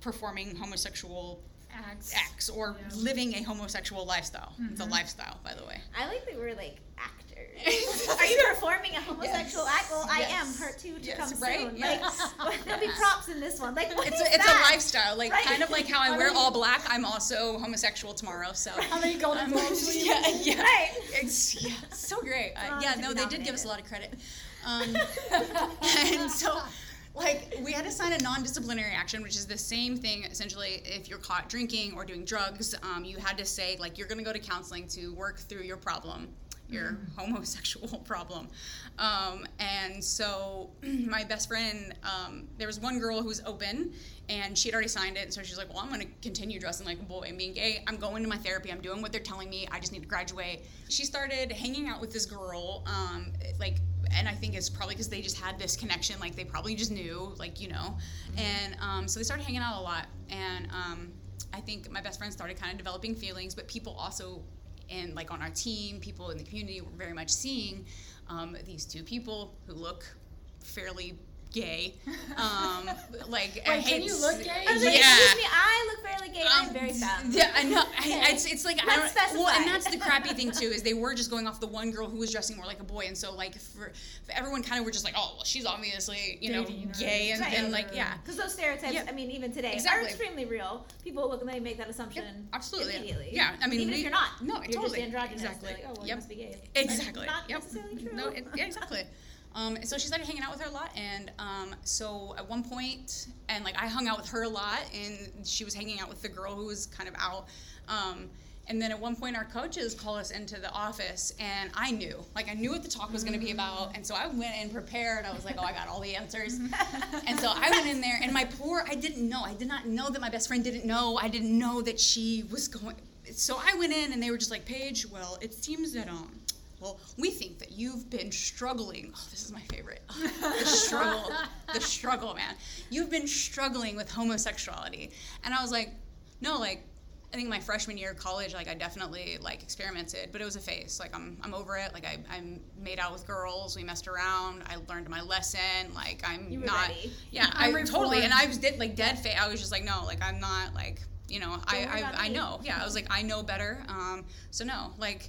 performing homosexual acts. acts or Yeah. living a homosexual lifestyle, it's a Mhm. lifestyle, by the way. I like that we're like actors. Are you performing a homosexual Yes. act? Well, I am. Yes. Part two to Yes, come right? soon. Yes. Like, there'll be props in this one. Like, what It's is a, it's that? a lifestyle, like Right. kind of like how I wear all black. I'm also homosexual tomorrow, so. How many golden Um, globes will yeah, yeah. Right. It's yeah, so great. Uh, yeah, no, they did give us a lot of credit. Um, and so, like, we had to sign a non-disciplinary action, which is the same thing essentially. If you're caught drinking or doing drugs, um, you had to say like you're going to go to counseling to work through your problem, your homosexual problem. Um, and so, my best friend, um, there was one girl who was open, and she had already signed it. And so she's like, "Well, I'm going to continue dressing like a boy and being gay. I'm going to my therapy. I'm doing what they're telling me. I just need to graduate." She started hanging out with this girl, um, like, and I think it's probably because they just had this connection. Like, they probably just knew, like, you know. And um, so they started hanging out a lot. And um, I think my best friend started kind of developing feelings, but people also, and like on our team, people in the community were very much seeing um, these two people who look fairly gay. Um, like, Wait, can you look gay? I was like, Yeah. excuse me, I look fairly gay. I'm Um, very fat. Yeah, I know. I, it's, it's like Let's don't. Well, and that's the crappy thing too is they were just going off the one girl who was dressing more like a boy, and so like for, for everyone kind of were just like, oh, well, she's obviously you know Dating her. gay, and, Right. and like yeah, Because those stereotypes, Yeah. I mean, even today, Exactly. are extremely real. People look and they make that assumption absolutely. immediately. Yeah, I mean, even we- if you're not, no, you're totally. just androgynous. Exactly. Like, oh, well, you Yep. must be gay. Exactly. Like, not yep. necessarily true. No, it, yeah, exactly. Um, so she started hanging out with her a lot, and um, so at one point, and like I hung out with her a lot, and she was hanging out with the girl who was kind of out. Um, and then at one point, our coaches called us into the office, and I knew, like, I knew what the talk was going to be about, and so I went in prepared. I was like, oh, I got all the answers, and so I went in there, and my poor, I didn't know, I did not know that my best friend didn't know, I didn't know that she was going. So I went in, and they were just like, Paige, well, it seems that um, well, we think that you've been struggling. Oh, this is my favorite. the struggle, the struggle, man. You've been struggling with homosexuality, and I was like, no, like. I think my freshman year of college, like I definitely like experimented, but it was a phase. Like I'm, I'm over it. Like I, I made out with girls. We messed around. I learned my lesson. Like I'm not. ready. Yeah, I'm I totally. And. I was did like dead face. I was just like, no, like I'm not like you know. I, Don't about I, I know. Yeah, I was like, I know better. Um, so no, like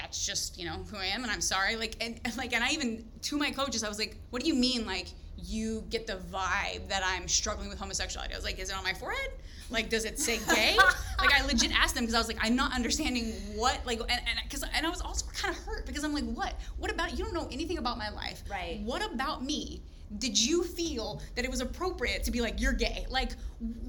that's just you know who I am, and I'm sorry. Like and and, like and I even to my coaches, I was like, what do you mean like you get the vibe that I'm struggling with homosexuality? I was like, is it on my forehead? Like, does it say gay? like, I legit asked them because I was like, I'm not understanding what like, and and because and I was also kind of hurt because I'm like, what? What about you? Don't know anything about my life. Right. What about me? Did you feel that it was appropriate to be like you're gay? Like,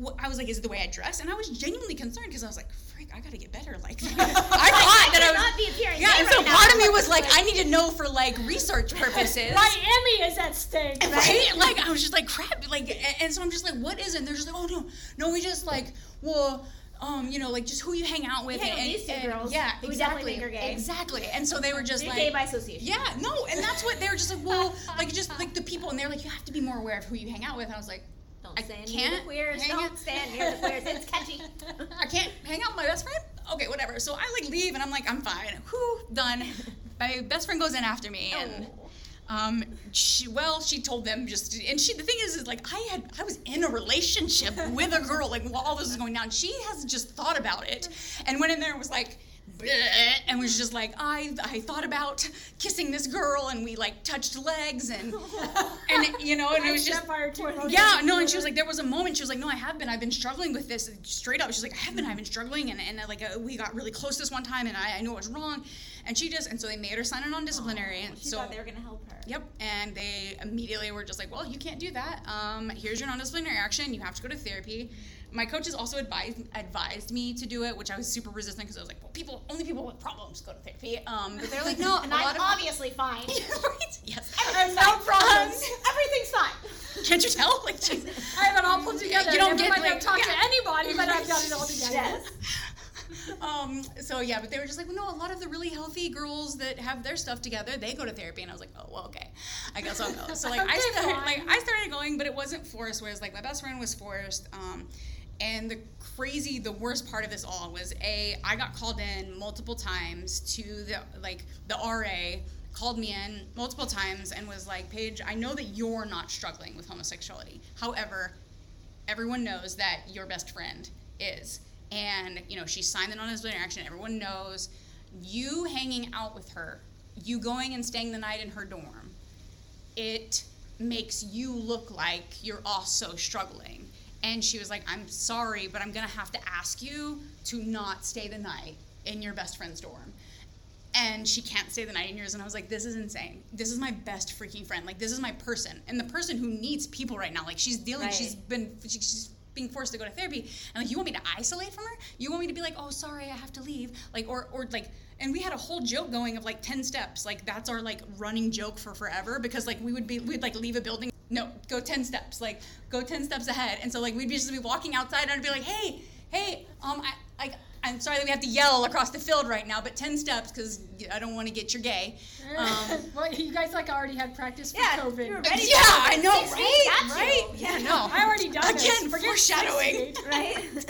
wh- I was like, is it the way I dress? And I was genuinely concerned because I was like, frick, I gotta get better. Like, I thought that I was. not be appearing Yeah, and so right now. part of me was like, I need to know for like research purposes. miami is at stake. Right? Like I was just like crap. Like and so I'm just like, what is it? And they're just like, oh no, no, we just like, well, um, you know, like just who you hang out with. Hang and, these two and- girls Yeah, exactly. definitely think are gay. Exactly. And so they were just You're like, gay by association. yeah, no, and that's what they were just like, well, like just like the people, and they're like, you have to be more aware of who you hang out with. And I was like, Don't I stand can't near the queers. Don't stand near the queers. It's catchy. I can't hang out with my best friend. Okay, whatever. So I like leave, and I'm like, I'm fine. Whew, done. My best friend goes in after me, and. Oh. Um, she, well, she told them just, and she, the thing is, is like, I had, I was in a relationship with a girl, like, while all this was going down. She has just thought about it and went in there and was like, and was just like, I I thought about kissing this girl, and we like touched legs, and and you know, and it was just yeah, no, and she was like, there was a moment she was like, no, I have been, I've been struggling with this straight up. She's like, I have been, I've been struggling, and and like uh, we got really close this one time, and I, I knew it was wrong, and she just, and so they made her sign a non-disciplinary, and She so. thought they were gonna help. Yep, and they immediately were just like, "Well, you can't do that. Um, here's your non-disciplinary action. You have to go to therapy." My coaches also advised advised me to do it, which I was super resistant because I was like, "Well, people only people with problems go to therapy." Um, but they're like, "No, And I'm of obviously fine. right? Yes, I have no problems. Everything's fine. Can't you tell? Like, geez. I have it all put together. You don't Never get, like- talked yeah. to anybody, but I've got it all together. Yes. um, so yeah, but they were just like, well, no, a lot of the really healthy girls that have their stuff together, they go to therapy, and I was like, oh, well, okay, I guess I'll go. So like, I started, like, I started going, but it wasn't forced. Whereas like my best friend was forced. Um, and the crazy, the worst part of this all was a, I got called in multiple times to the like the RA called me in multiple times and was like, Paige, I know that you're not struggling with homosexuality. However, everyone knows that your best friend is. And, you know, she signed the non-disciplinary action. Everyone knows you hanging out with her, you going and staying the night in her dorm, it makes you look like you're also struggling. And she was like, I'm sorry, but I'm to have to ask you to not stay the night in your best friend's dorm and she can't stay the night in yours. And I was like, this is insane. This is my best freaking friend. Like, this is my person. And the person who needs people right now. Like, she's dealing, Right. she's been, she- she's being forced to go to therapy. And like, you want me to isolate from her? You want me to be like, oh, sorry, I have to leave? Like, or, or like, and we had a whole joke going of like 10 steps. Like, that's our like running joke for forever because like we would be, we'd like leave a building. No, go 10 steps. Like, go 10 steps ahead. And so like, we'd be just be walking outside and I'd be like, hey, hey, um, I, like, I'm sorry that we have to yell across the field right now, but 10 steps because I don't want to get your gay. Um, well, you guys like already had practice for Yeah, COVID. you were ready. yeah, I know, right? weeks, got you. Right? Yeah, no. I already done this. Again, Forget foreshadowing. Right?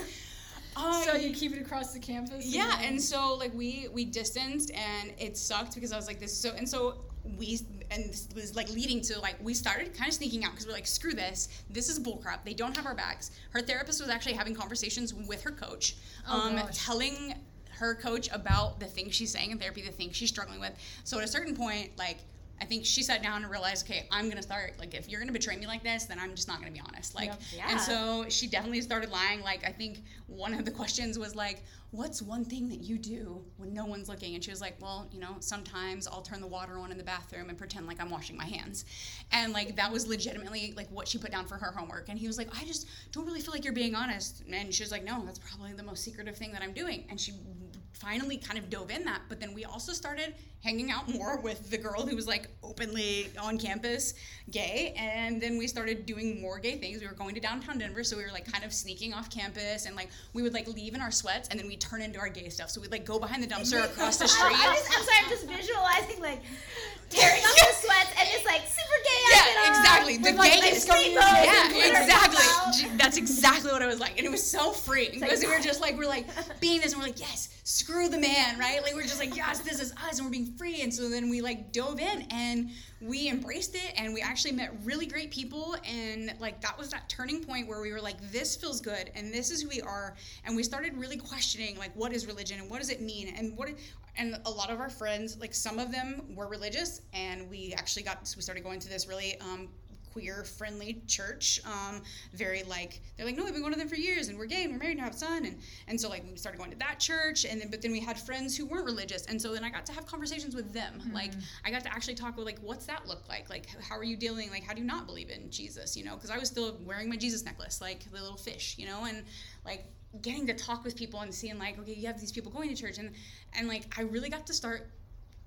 Uh, So you keep it across the campus. yeah, and so like we we distanced and it sucked because I was like this so and so we and this was like leading to like we started kind of sneaking out because we're like screw this. This is bullcrap. They don't have our backs. Her therapist was actually having conversations with her coach Oh, um, gosh. telling her coach about the things she's saying in therapy the things she's struggling with. So at a certain point like I think she sat down and realized, okay, I'm gonna start like if you're gonna betray me like this, then I'm just not gonna be honest. Like. Yeah. and so she definitely started lying. Like, I think one of the questions was like, "What's one thing that you do when no one's looking?" And she was like, "Well, you know, sometimes I'll turn the water on in the bathroom and pretend like I'm washing my hands." And like that was legitimately like what she put down for her homework. And he was like, "I just don't really feel like you're being honest." And she was like, "No, that's probably the most secretive thing that I'm doing." And she finally kind of dove in that. But then we also started hanging out more with the girl who was like openly on campus gay. And then we started doing more gay things. We were going to downtown Denver, so we were like kind of sneaking off campus and like we would like leave in our sweats and then we turn into our gay stuff. So we'd like go behind the dumpster across the street. I'm, just, I'm sorry, I'm just visualizing like tearing off the sweats and just like super gay outfit Yeah, on, exactly. The like, lace Yeah, exactly. come out. J- That's exactly what it was like, and it was so freeing like, because we were just like we're like being this, and we're like yes, screw the man, right? Like we're just like yes, this is us, and we're being free, and so then we like dove in and we embraced it, and we actually met really great people, and like that was that turning point where we were like this feels good, and this is who we are, and we started really questioning like what is religion and what does it mean, and what. And a lot of our friends, like some of them were religious, and we actually got we started going to this really um, queer friendly church. Um, very like they're like, no, we've been going to them for years, and we're gay, and we're married, and have a son, and and so like we started going to that church, and then but then we had friends who weren't religious, and so then I got to have conversations with them. Like I got to actually talk with like, what's that look like? Like how are you dealing? Like how do you not believe in Jesus? You know, because I was still wearing my Jesus necklace, like the little fish, you know, and like getting to talk with people and seeing like, okay, you have these people going to church, and and like I really got to start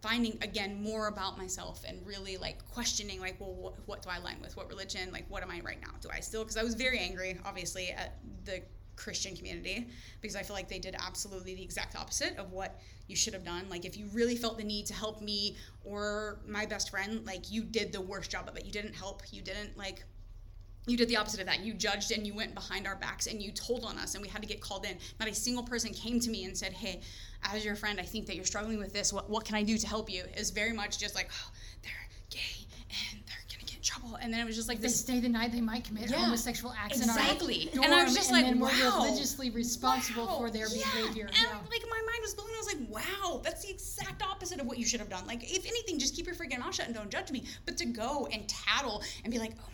finding again more about myself and really like questioning like well what, what do i align with? What religion? Like what am i right now? Do i still because i was very angry obviously at the christian community because i feel like they did absolutely the exact opposite of what you should have done. Like if you really felt the need to help me or my best friend like you did the worst job of it. You didn't help. You didn't like you did the opposite of that. You judged and you went behind our backs and you told on us, and we had to get called in. Not a single person came to me and said, Hey, as your friend, I think that you're struggling with this. What, what can I do to help you? It's very much just like, Oh, they're gay and they're going to get in trouble. And then it was just like If they this. stay the night, they might commit Yeah, homosexual acts exactly. in our And I dorm, was just and like, then we're religiously responsible Wow, for their yeah. behavior. And Yeah. like my mind was blown. I was like, wow, that's the exact opposite of what you should have done. Like, if anything, just keep your freaking mouth shut and don't judge me. But to go and tattle and be like, oh my God, they're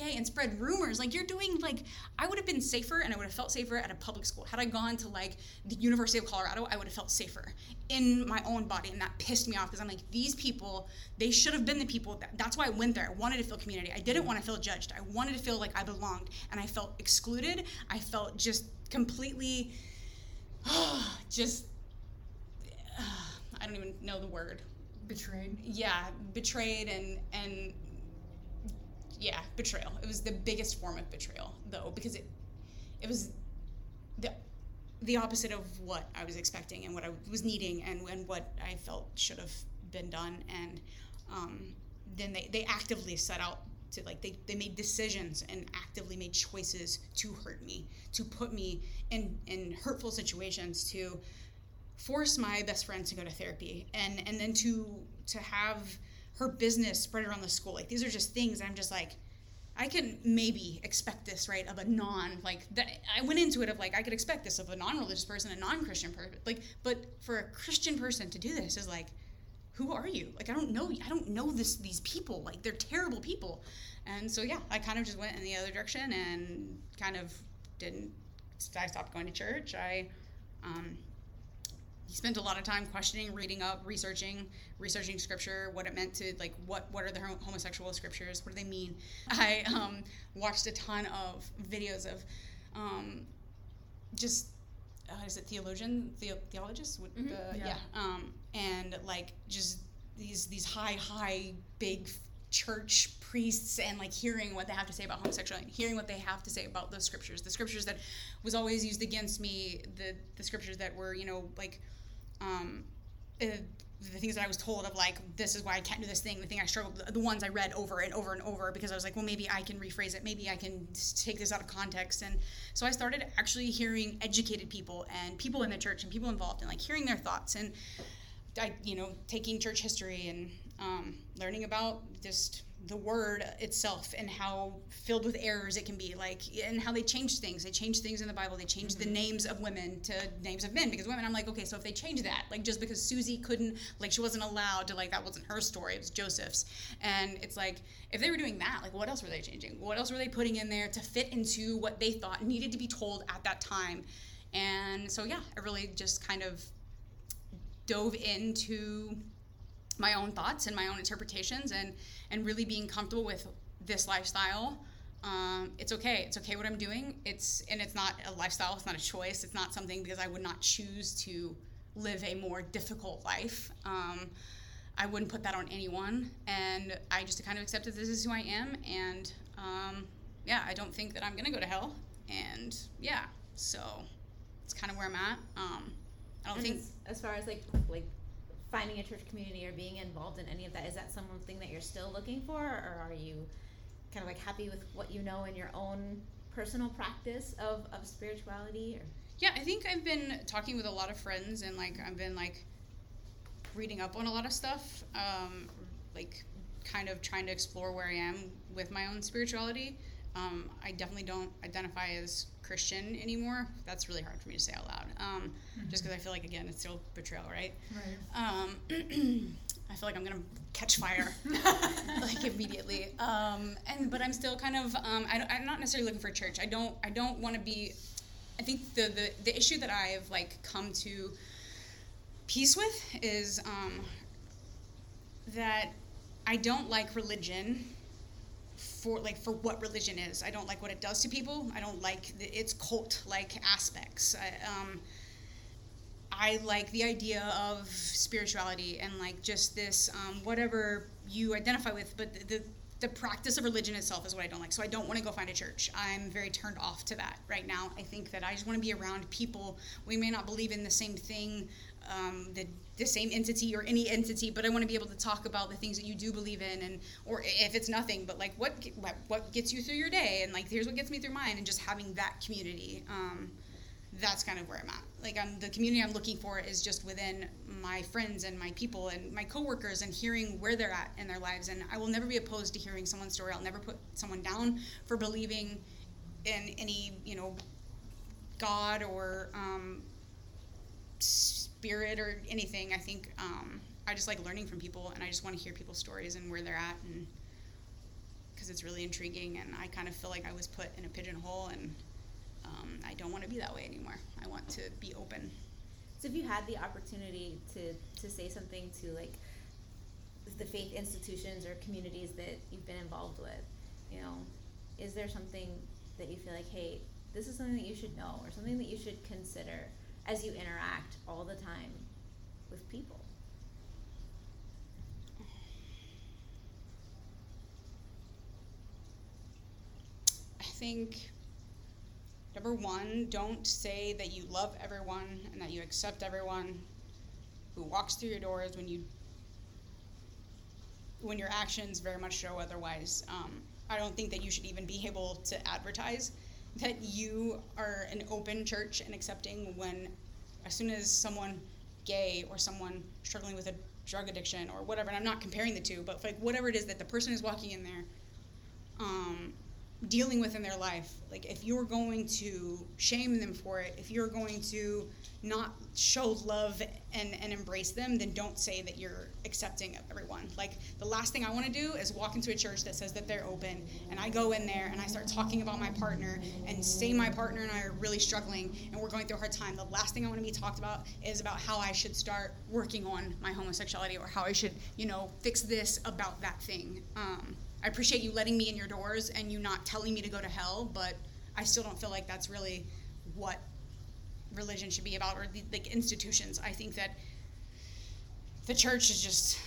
gay and spread rumors, like you're doing, like, I would have been safer and I would have felt safer at a public school. Had I gone to like the University of Colorado, I would have felt safer in my own body. And that pissed me off because I'm like, these people, they should have been the people. That, that's why I went there. I wanted to feel community. I didn't want to feel judged. I wanted to feel like I belonged. And I felt excluded. I felt just completely, oh, just, I don't even know the word. Betrayed. Yeah, betrayed and and yeah, betrayal. It was the biggest form of betrayal though because it it was the the opposite of what I was expecting and what I was needing and, and what I felt should have been done and um, then they, they actively set out to like they, they made decisions and actively made choices to hurt me to put me in in hurtful situations to force my best friend to go to therapy and and then to to have her business spread around the school. Like these are just things i'm just like i can maybe expect this right of a non like that i went into it of like i could expect this of a non-religious person a non-christian person like but for a christian person to do this is like who are you? Like i don't know i don't know this these people. Like they're terrible people. And so yeah i kind of just went in the other direction and kind of didn't i stopped going to church. I um, he spent a lot of time questioning, reading up, researching, researching scripture, what it meant to like what what are the homosexual scriptures, what do they mean. I um, watched a ton of videos of um, just uh, is it theologian the, theologists mm-hmm. the, yeah, yeah. Um, and like just these these high high big church priests and like hearing what they have to say about homosexuality hearing what they have to say about the scriptures the scriptures that was always used against me the the scriptures that were you know like um, uh, the things that I was told of like this is why I can't do this thing the thing I struggled the ones I read over and over and over because I was like well maybe I can rephrase it maybe I can take this out of context and so I started actually hearing educated people and people in the church and people involved and like hearing their thoughts and I you know taking church history and um, learning about just the word itself and how filled with errors it can be like and how they change things. They change things in the bible. They change mm-hmm. the names of women to names of men because women i'm like okay so if they change that like just because susie couldn't like she wasn't allowed to like that wasn't her story it was joseph's. And it's like if they were doing that like what else were they changing? What else were they putting in there to fit into what they thought needed to be told at that time? And so yeah i really just kind of dove into my own thoughts and my own interpretations and and really being comfortable with this lifestyle um, it's okay. It's okay what i'm doing. It's and it's not a lifestyle. It's not a choice. It's not something because i would not choose to live a more difficult life. Um, i wouldn't put that on anyone. And i just kind of accepted this is who i am. And um, yeah i don't think that i'm gonna go to hell. And yeah so it's kind of where i'm at. Um, i don't and think as, as far as like like finding a church community or being involved in any of that is that something that you're still looking for? Or are you kind of like happy with what you know in your own personal practice of, of spirituality or? Yeah i think i've been talking with a lot of friends and like i've been like reading up on a lot of stuff um, like kind of trying to explore where i am with my own spirituality um, I definitely don't identify as Christian anymore. That's really hard for me to say out loud, um, mm-hmm. just because I feel like again it's still betrayal, right? Right. Um, I feel like I'm gonna catch fire like immediately. Um, and but I'm still kind of um, I am not necessarily looking for a church. I don't I don't want to be. I think the, the the issue that I've like come to peace with is um, that I don't like religion for like for what religion is. I don't like what it does to people. I don't like the, its cult like aspects. I, um, I like the idea of spirituality and like just this um, whatever you identify with, but the, the the practice of religion itself is what I don't like. So I don't want to go find a church. I'm very turned off to that right now. I think that I just want to be around people. We may not believe in the same thing, um, the, the same entity or any entity, but I want to be able to talk about the things that you do believe in, and or if it's nothing, but like what what gets you through your day, and like here's what gets me through mine, and just having that community. Um, that's kind of where I'm at. Like I'm, the community I'm looking for is just within my friends and my people and my coworkers and hearing where they're at in their lives. And I will never be opposed to hearing someone's story. I'll never put someone down for believing in any, you know, God or um, spirit or anything. I think um, I just like learning from people, and I just want to hear people's stories and where they're at, and because it's really intriguing. And I kind of feel like I was put in a pigeonhole, and um, I don't want to be that way anymore. I want to be open. So if you had the opportunity to to say something to like the faith institutions or communities that you've been involved with, you know, is there something that you feel like, hey, this is something that you should know or something that you should consider as you interact all the time with people? I think number one, don't say that you love everyone and that you accept everyone who walks through your doors when you when your actions very much show otherwise. Um, I don't think that you should even be able to advertise that you are an open church and accepting when as soon as someone gay or someone struggling with a drug addiction or whatever and i'm not comparing the two but like whatever it is that the person is walking in there um, dealing with in their life. Like if you're going to shame them for it if you're going to not show love and, and embrace them then don't say that you're accepting of everyone. Like the last thing i want to do is walk into a church that says that they're open and i go in there and i start talking about my partner and say my partner and i are really struggling and we're going through a hard time. The last thing i want to be talked about is about how i should start working on my homosexuality or how i should you know fix this about that thing. Um, I appreciate you letting me in your doors and you not telling me to go to hell, but I still don't feel like that's really what religion should be about or the, like institutions. I think that the church is just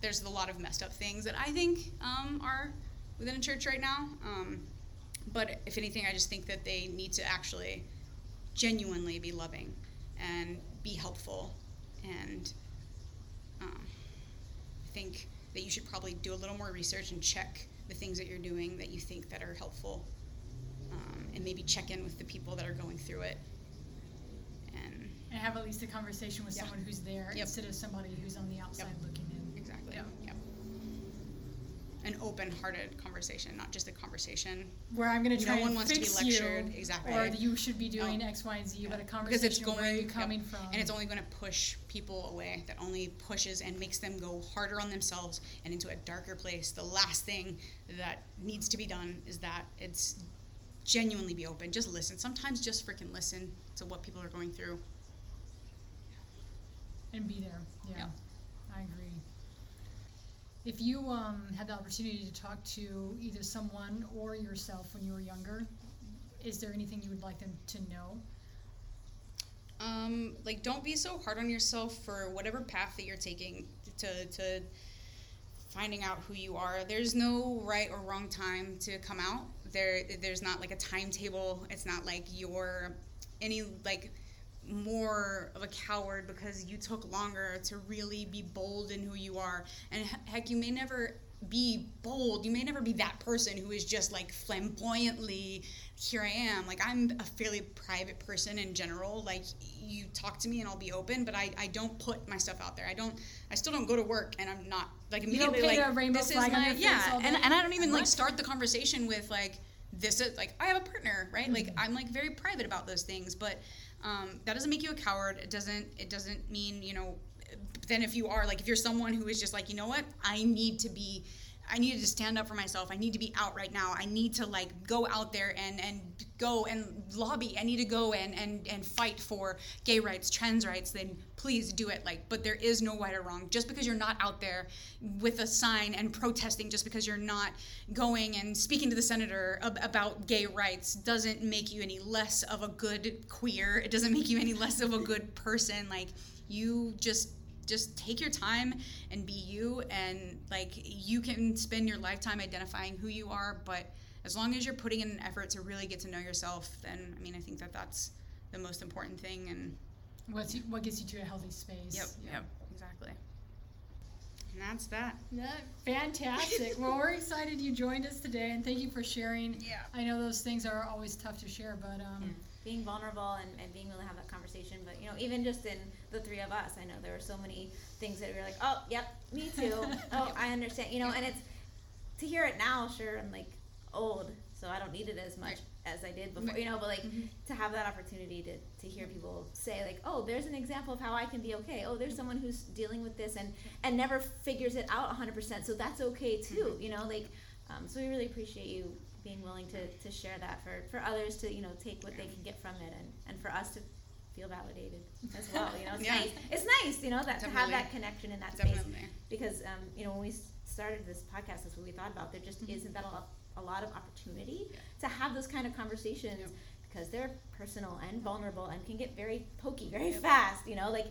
there's a lot of messed up things that I think um, are within a church right now. Um, but if anything, I just think that they need to actually genuinely be loving and be helpful. And um, I think that you should probably do a little more research and check the things that you're doing that you think that are helpful um, and maybe check in with the people that are going through it and And have at least a conversation with Yeah. someone who's there Yep. instead of somebody who's on the outside looking in. exactly Yeah. yep. An open-hearted conversation not just a conversation Where I'm going to No try one and wants to be lectured, you, exactly. or you should be doing No. X, Y, and Z, but a because conversation it's going where you yep. coming from? and it's only going to push people away that only pushes and makes them go harder on themselves and into a darker place the last thing that needs to be done is that it's genuinely be open just listen sometimes just freaking listen to what people are going through and be there. Yeah, Yeah. I agree. If you um, had the opportunity to talk to either someone or yourself when you were younger, is there anything you would like them to know? um, like don't be so hard on yourself for whatever path that you're taking to, to finding out who you are. There's no right or wrong time to come out. There there's not like a timetable. It's not like you're any like more of a coward because you took longer to really be bold in who you are. And heck you may never be bold. You may never be that person who is just like flamboyantly here i am. Like i'm a fairly private person in general. Like you talk to me and i'll be open but i, I don't put my stuff out there. I don't i still don't go to work and i'm not like immediately You don't paint like a rainbow this flag is my yeah. and, and i don't even like start the conversation with like this is like i have a partner right? Like Mm-hmm. i'm like very private about those things but um, that doesn't make you a coward. It doesn't it doesn't mean you know then if you are like if you're someone who is just like you know what? I need to be i needed to stand up for myself. I need to be out right now. I need to like go out there and and go and lobby. I need to go and and and fight for gay rights trans rights then please do it. Like but there is no right or wrong. Just because you're not out there with a sign and protesting just because you're not going and speaking to the senator ab- about gay rights doesn't make you any less of a good queer. It doesn't make you any less of a good person. Like you just just take your time and be you and like you can spend your lifetime identifying who you are but as long as you're putting in an effort to really get to know yourself then i mean i think that that's the most important thing and What's you, what gets you to a healthy space? yep yep exactly and that's that Yeah, fantastic. well, we're excited you joined us today, and thank you for sharing. Yeah. I know those things are always tough to share, but um, Yeah. Being vulnerable and, and being able to have that conversation. But you know, even just in the three of us, I know there were so many things that we were like, oh, yep, me too. oh, I understand. You know, and it's to hear it now. Sure, I'm like old, so I don't need it as much. as I did before, you know, but like to have that opportunity to, to hear people say like, oh, there's an example of how I can be okay. Oh, there's someone who's dealing with this and and never figures it out 100%, so that's okay too, you know, like um, so we really appreciate you being willing to, to share that for, for others to you know take what they can get from it and, and for us to feel validated as well. You know, it's Yeah. nice. It's nice, you know, that to have that connection in that space because um, you know when we started this podcast, that's what we thought about. There just isn't that a lot, a lot of opportunity Yeah. to have those kind of conversations Yep. because they're personal and vulnerable and can get very pokey very Yep. fast. You know, like.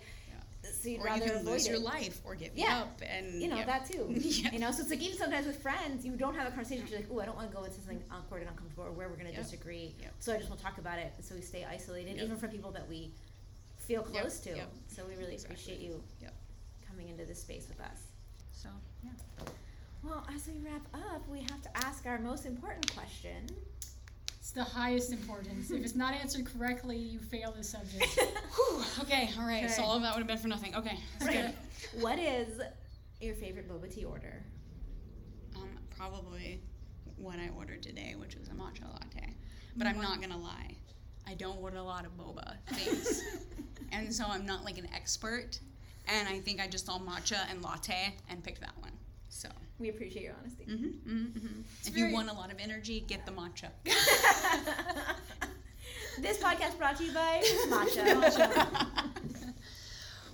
So you'd Or you rather can avoid lose it. your life or give Yeah. up and You know yeah. that too. Yeah. You know, so it's like even sometimes with friends, you don't have a conversation. You're like, oh, I don't want to go into something awkward and uncomfortable, or where we're going to Yep. disagree. Yep. So I just won't talk about it. So we stay isolated, Yep. even from people that we feel close to. So we really Exactly. appreciate you coming into this space with us. So yeah. Well, as we wrap up, we have to ask our most important question. It's the highest importance. if it's not answered correctly, you fail the subject. Whew, okay, all right. So all of that would have been for nothing. Okay, that's Right. good. what is your favorite boba tea order? Um, probably what I ordered today, which was a matcha latte. But I'm not gonna lie, I don't order a lot of boba things, and so I'm not like an expert. And I think I just saw matcha and latte and picked that one. So. We appreciate your honesty. Mm-hmm, mm-hmm. If very- you want a lot of energy, get the matcha. this podcast brought to you by Matcha.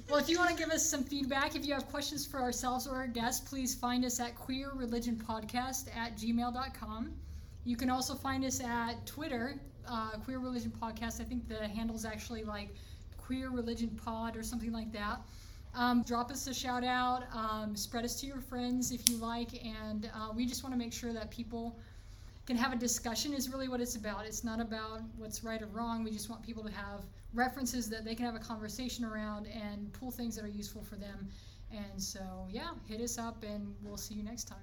Well, if you want to give us some feedback, if you have questions for ourselves or our guests, please find us at queerreligionpodcast at gmail.com. You can also find us at Twitter, uh, Queer Religion Podcast. I think the handle's actually like Queer Religion Pod or something like that. Um, drop us a shout out, um, spread us to your friends if you like, and uh, we just want to make sure that people can have a discussion, is really what it's about. It's not about what's right or wrong. We just want people to have references that they can have a conversation around and pull things that are useful for them. And so, yeah, hit us up, and we'll see you next time.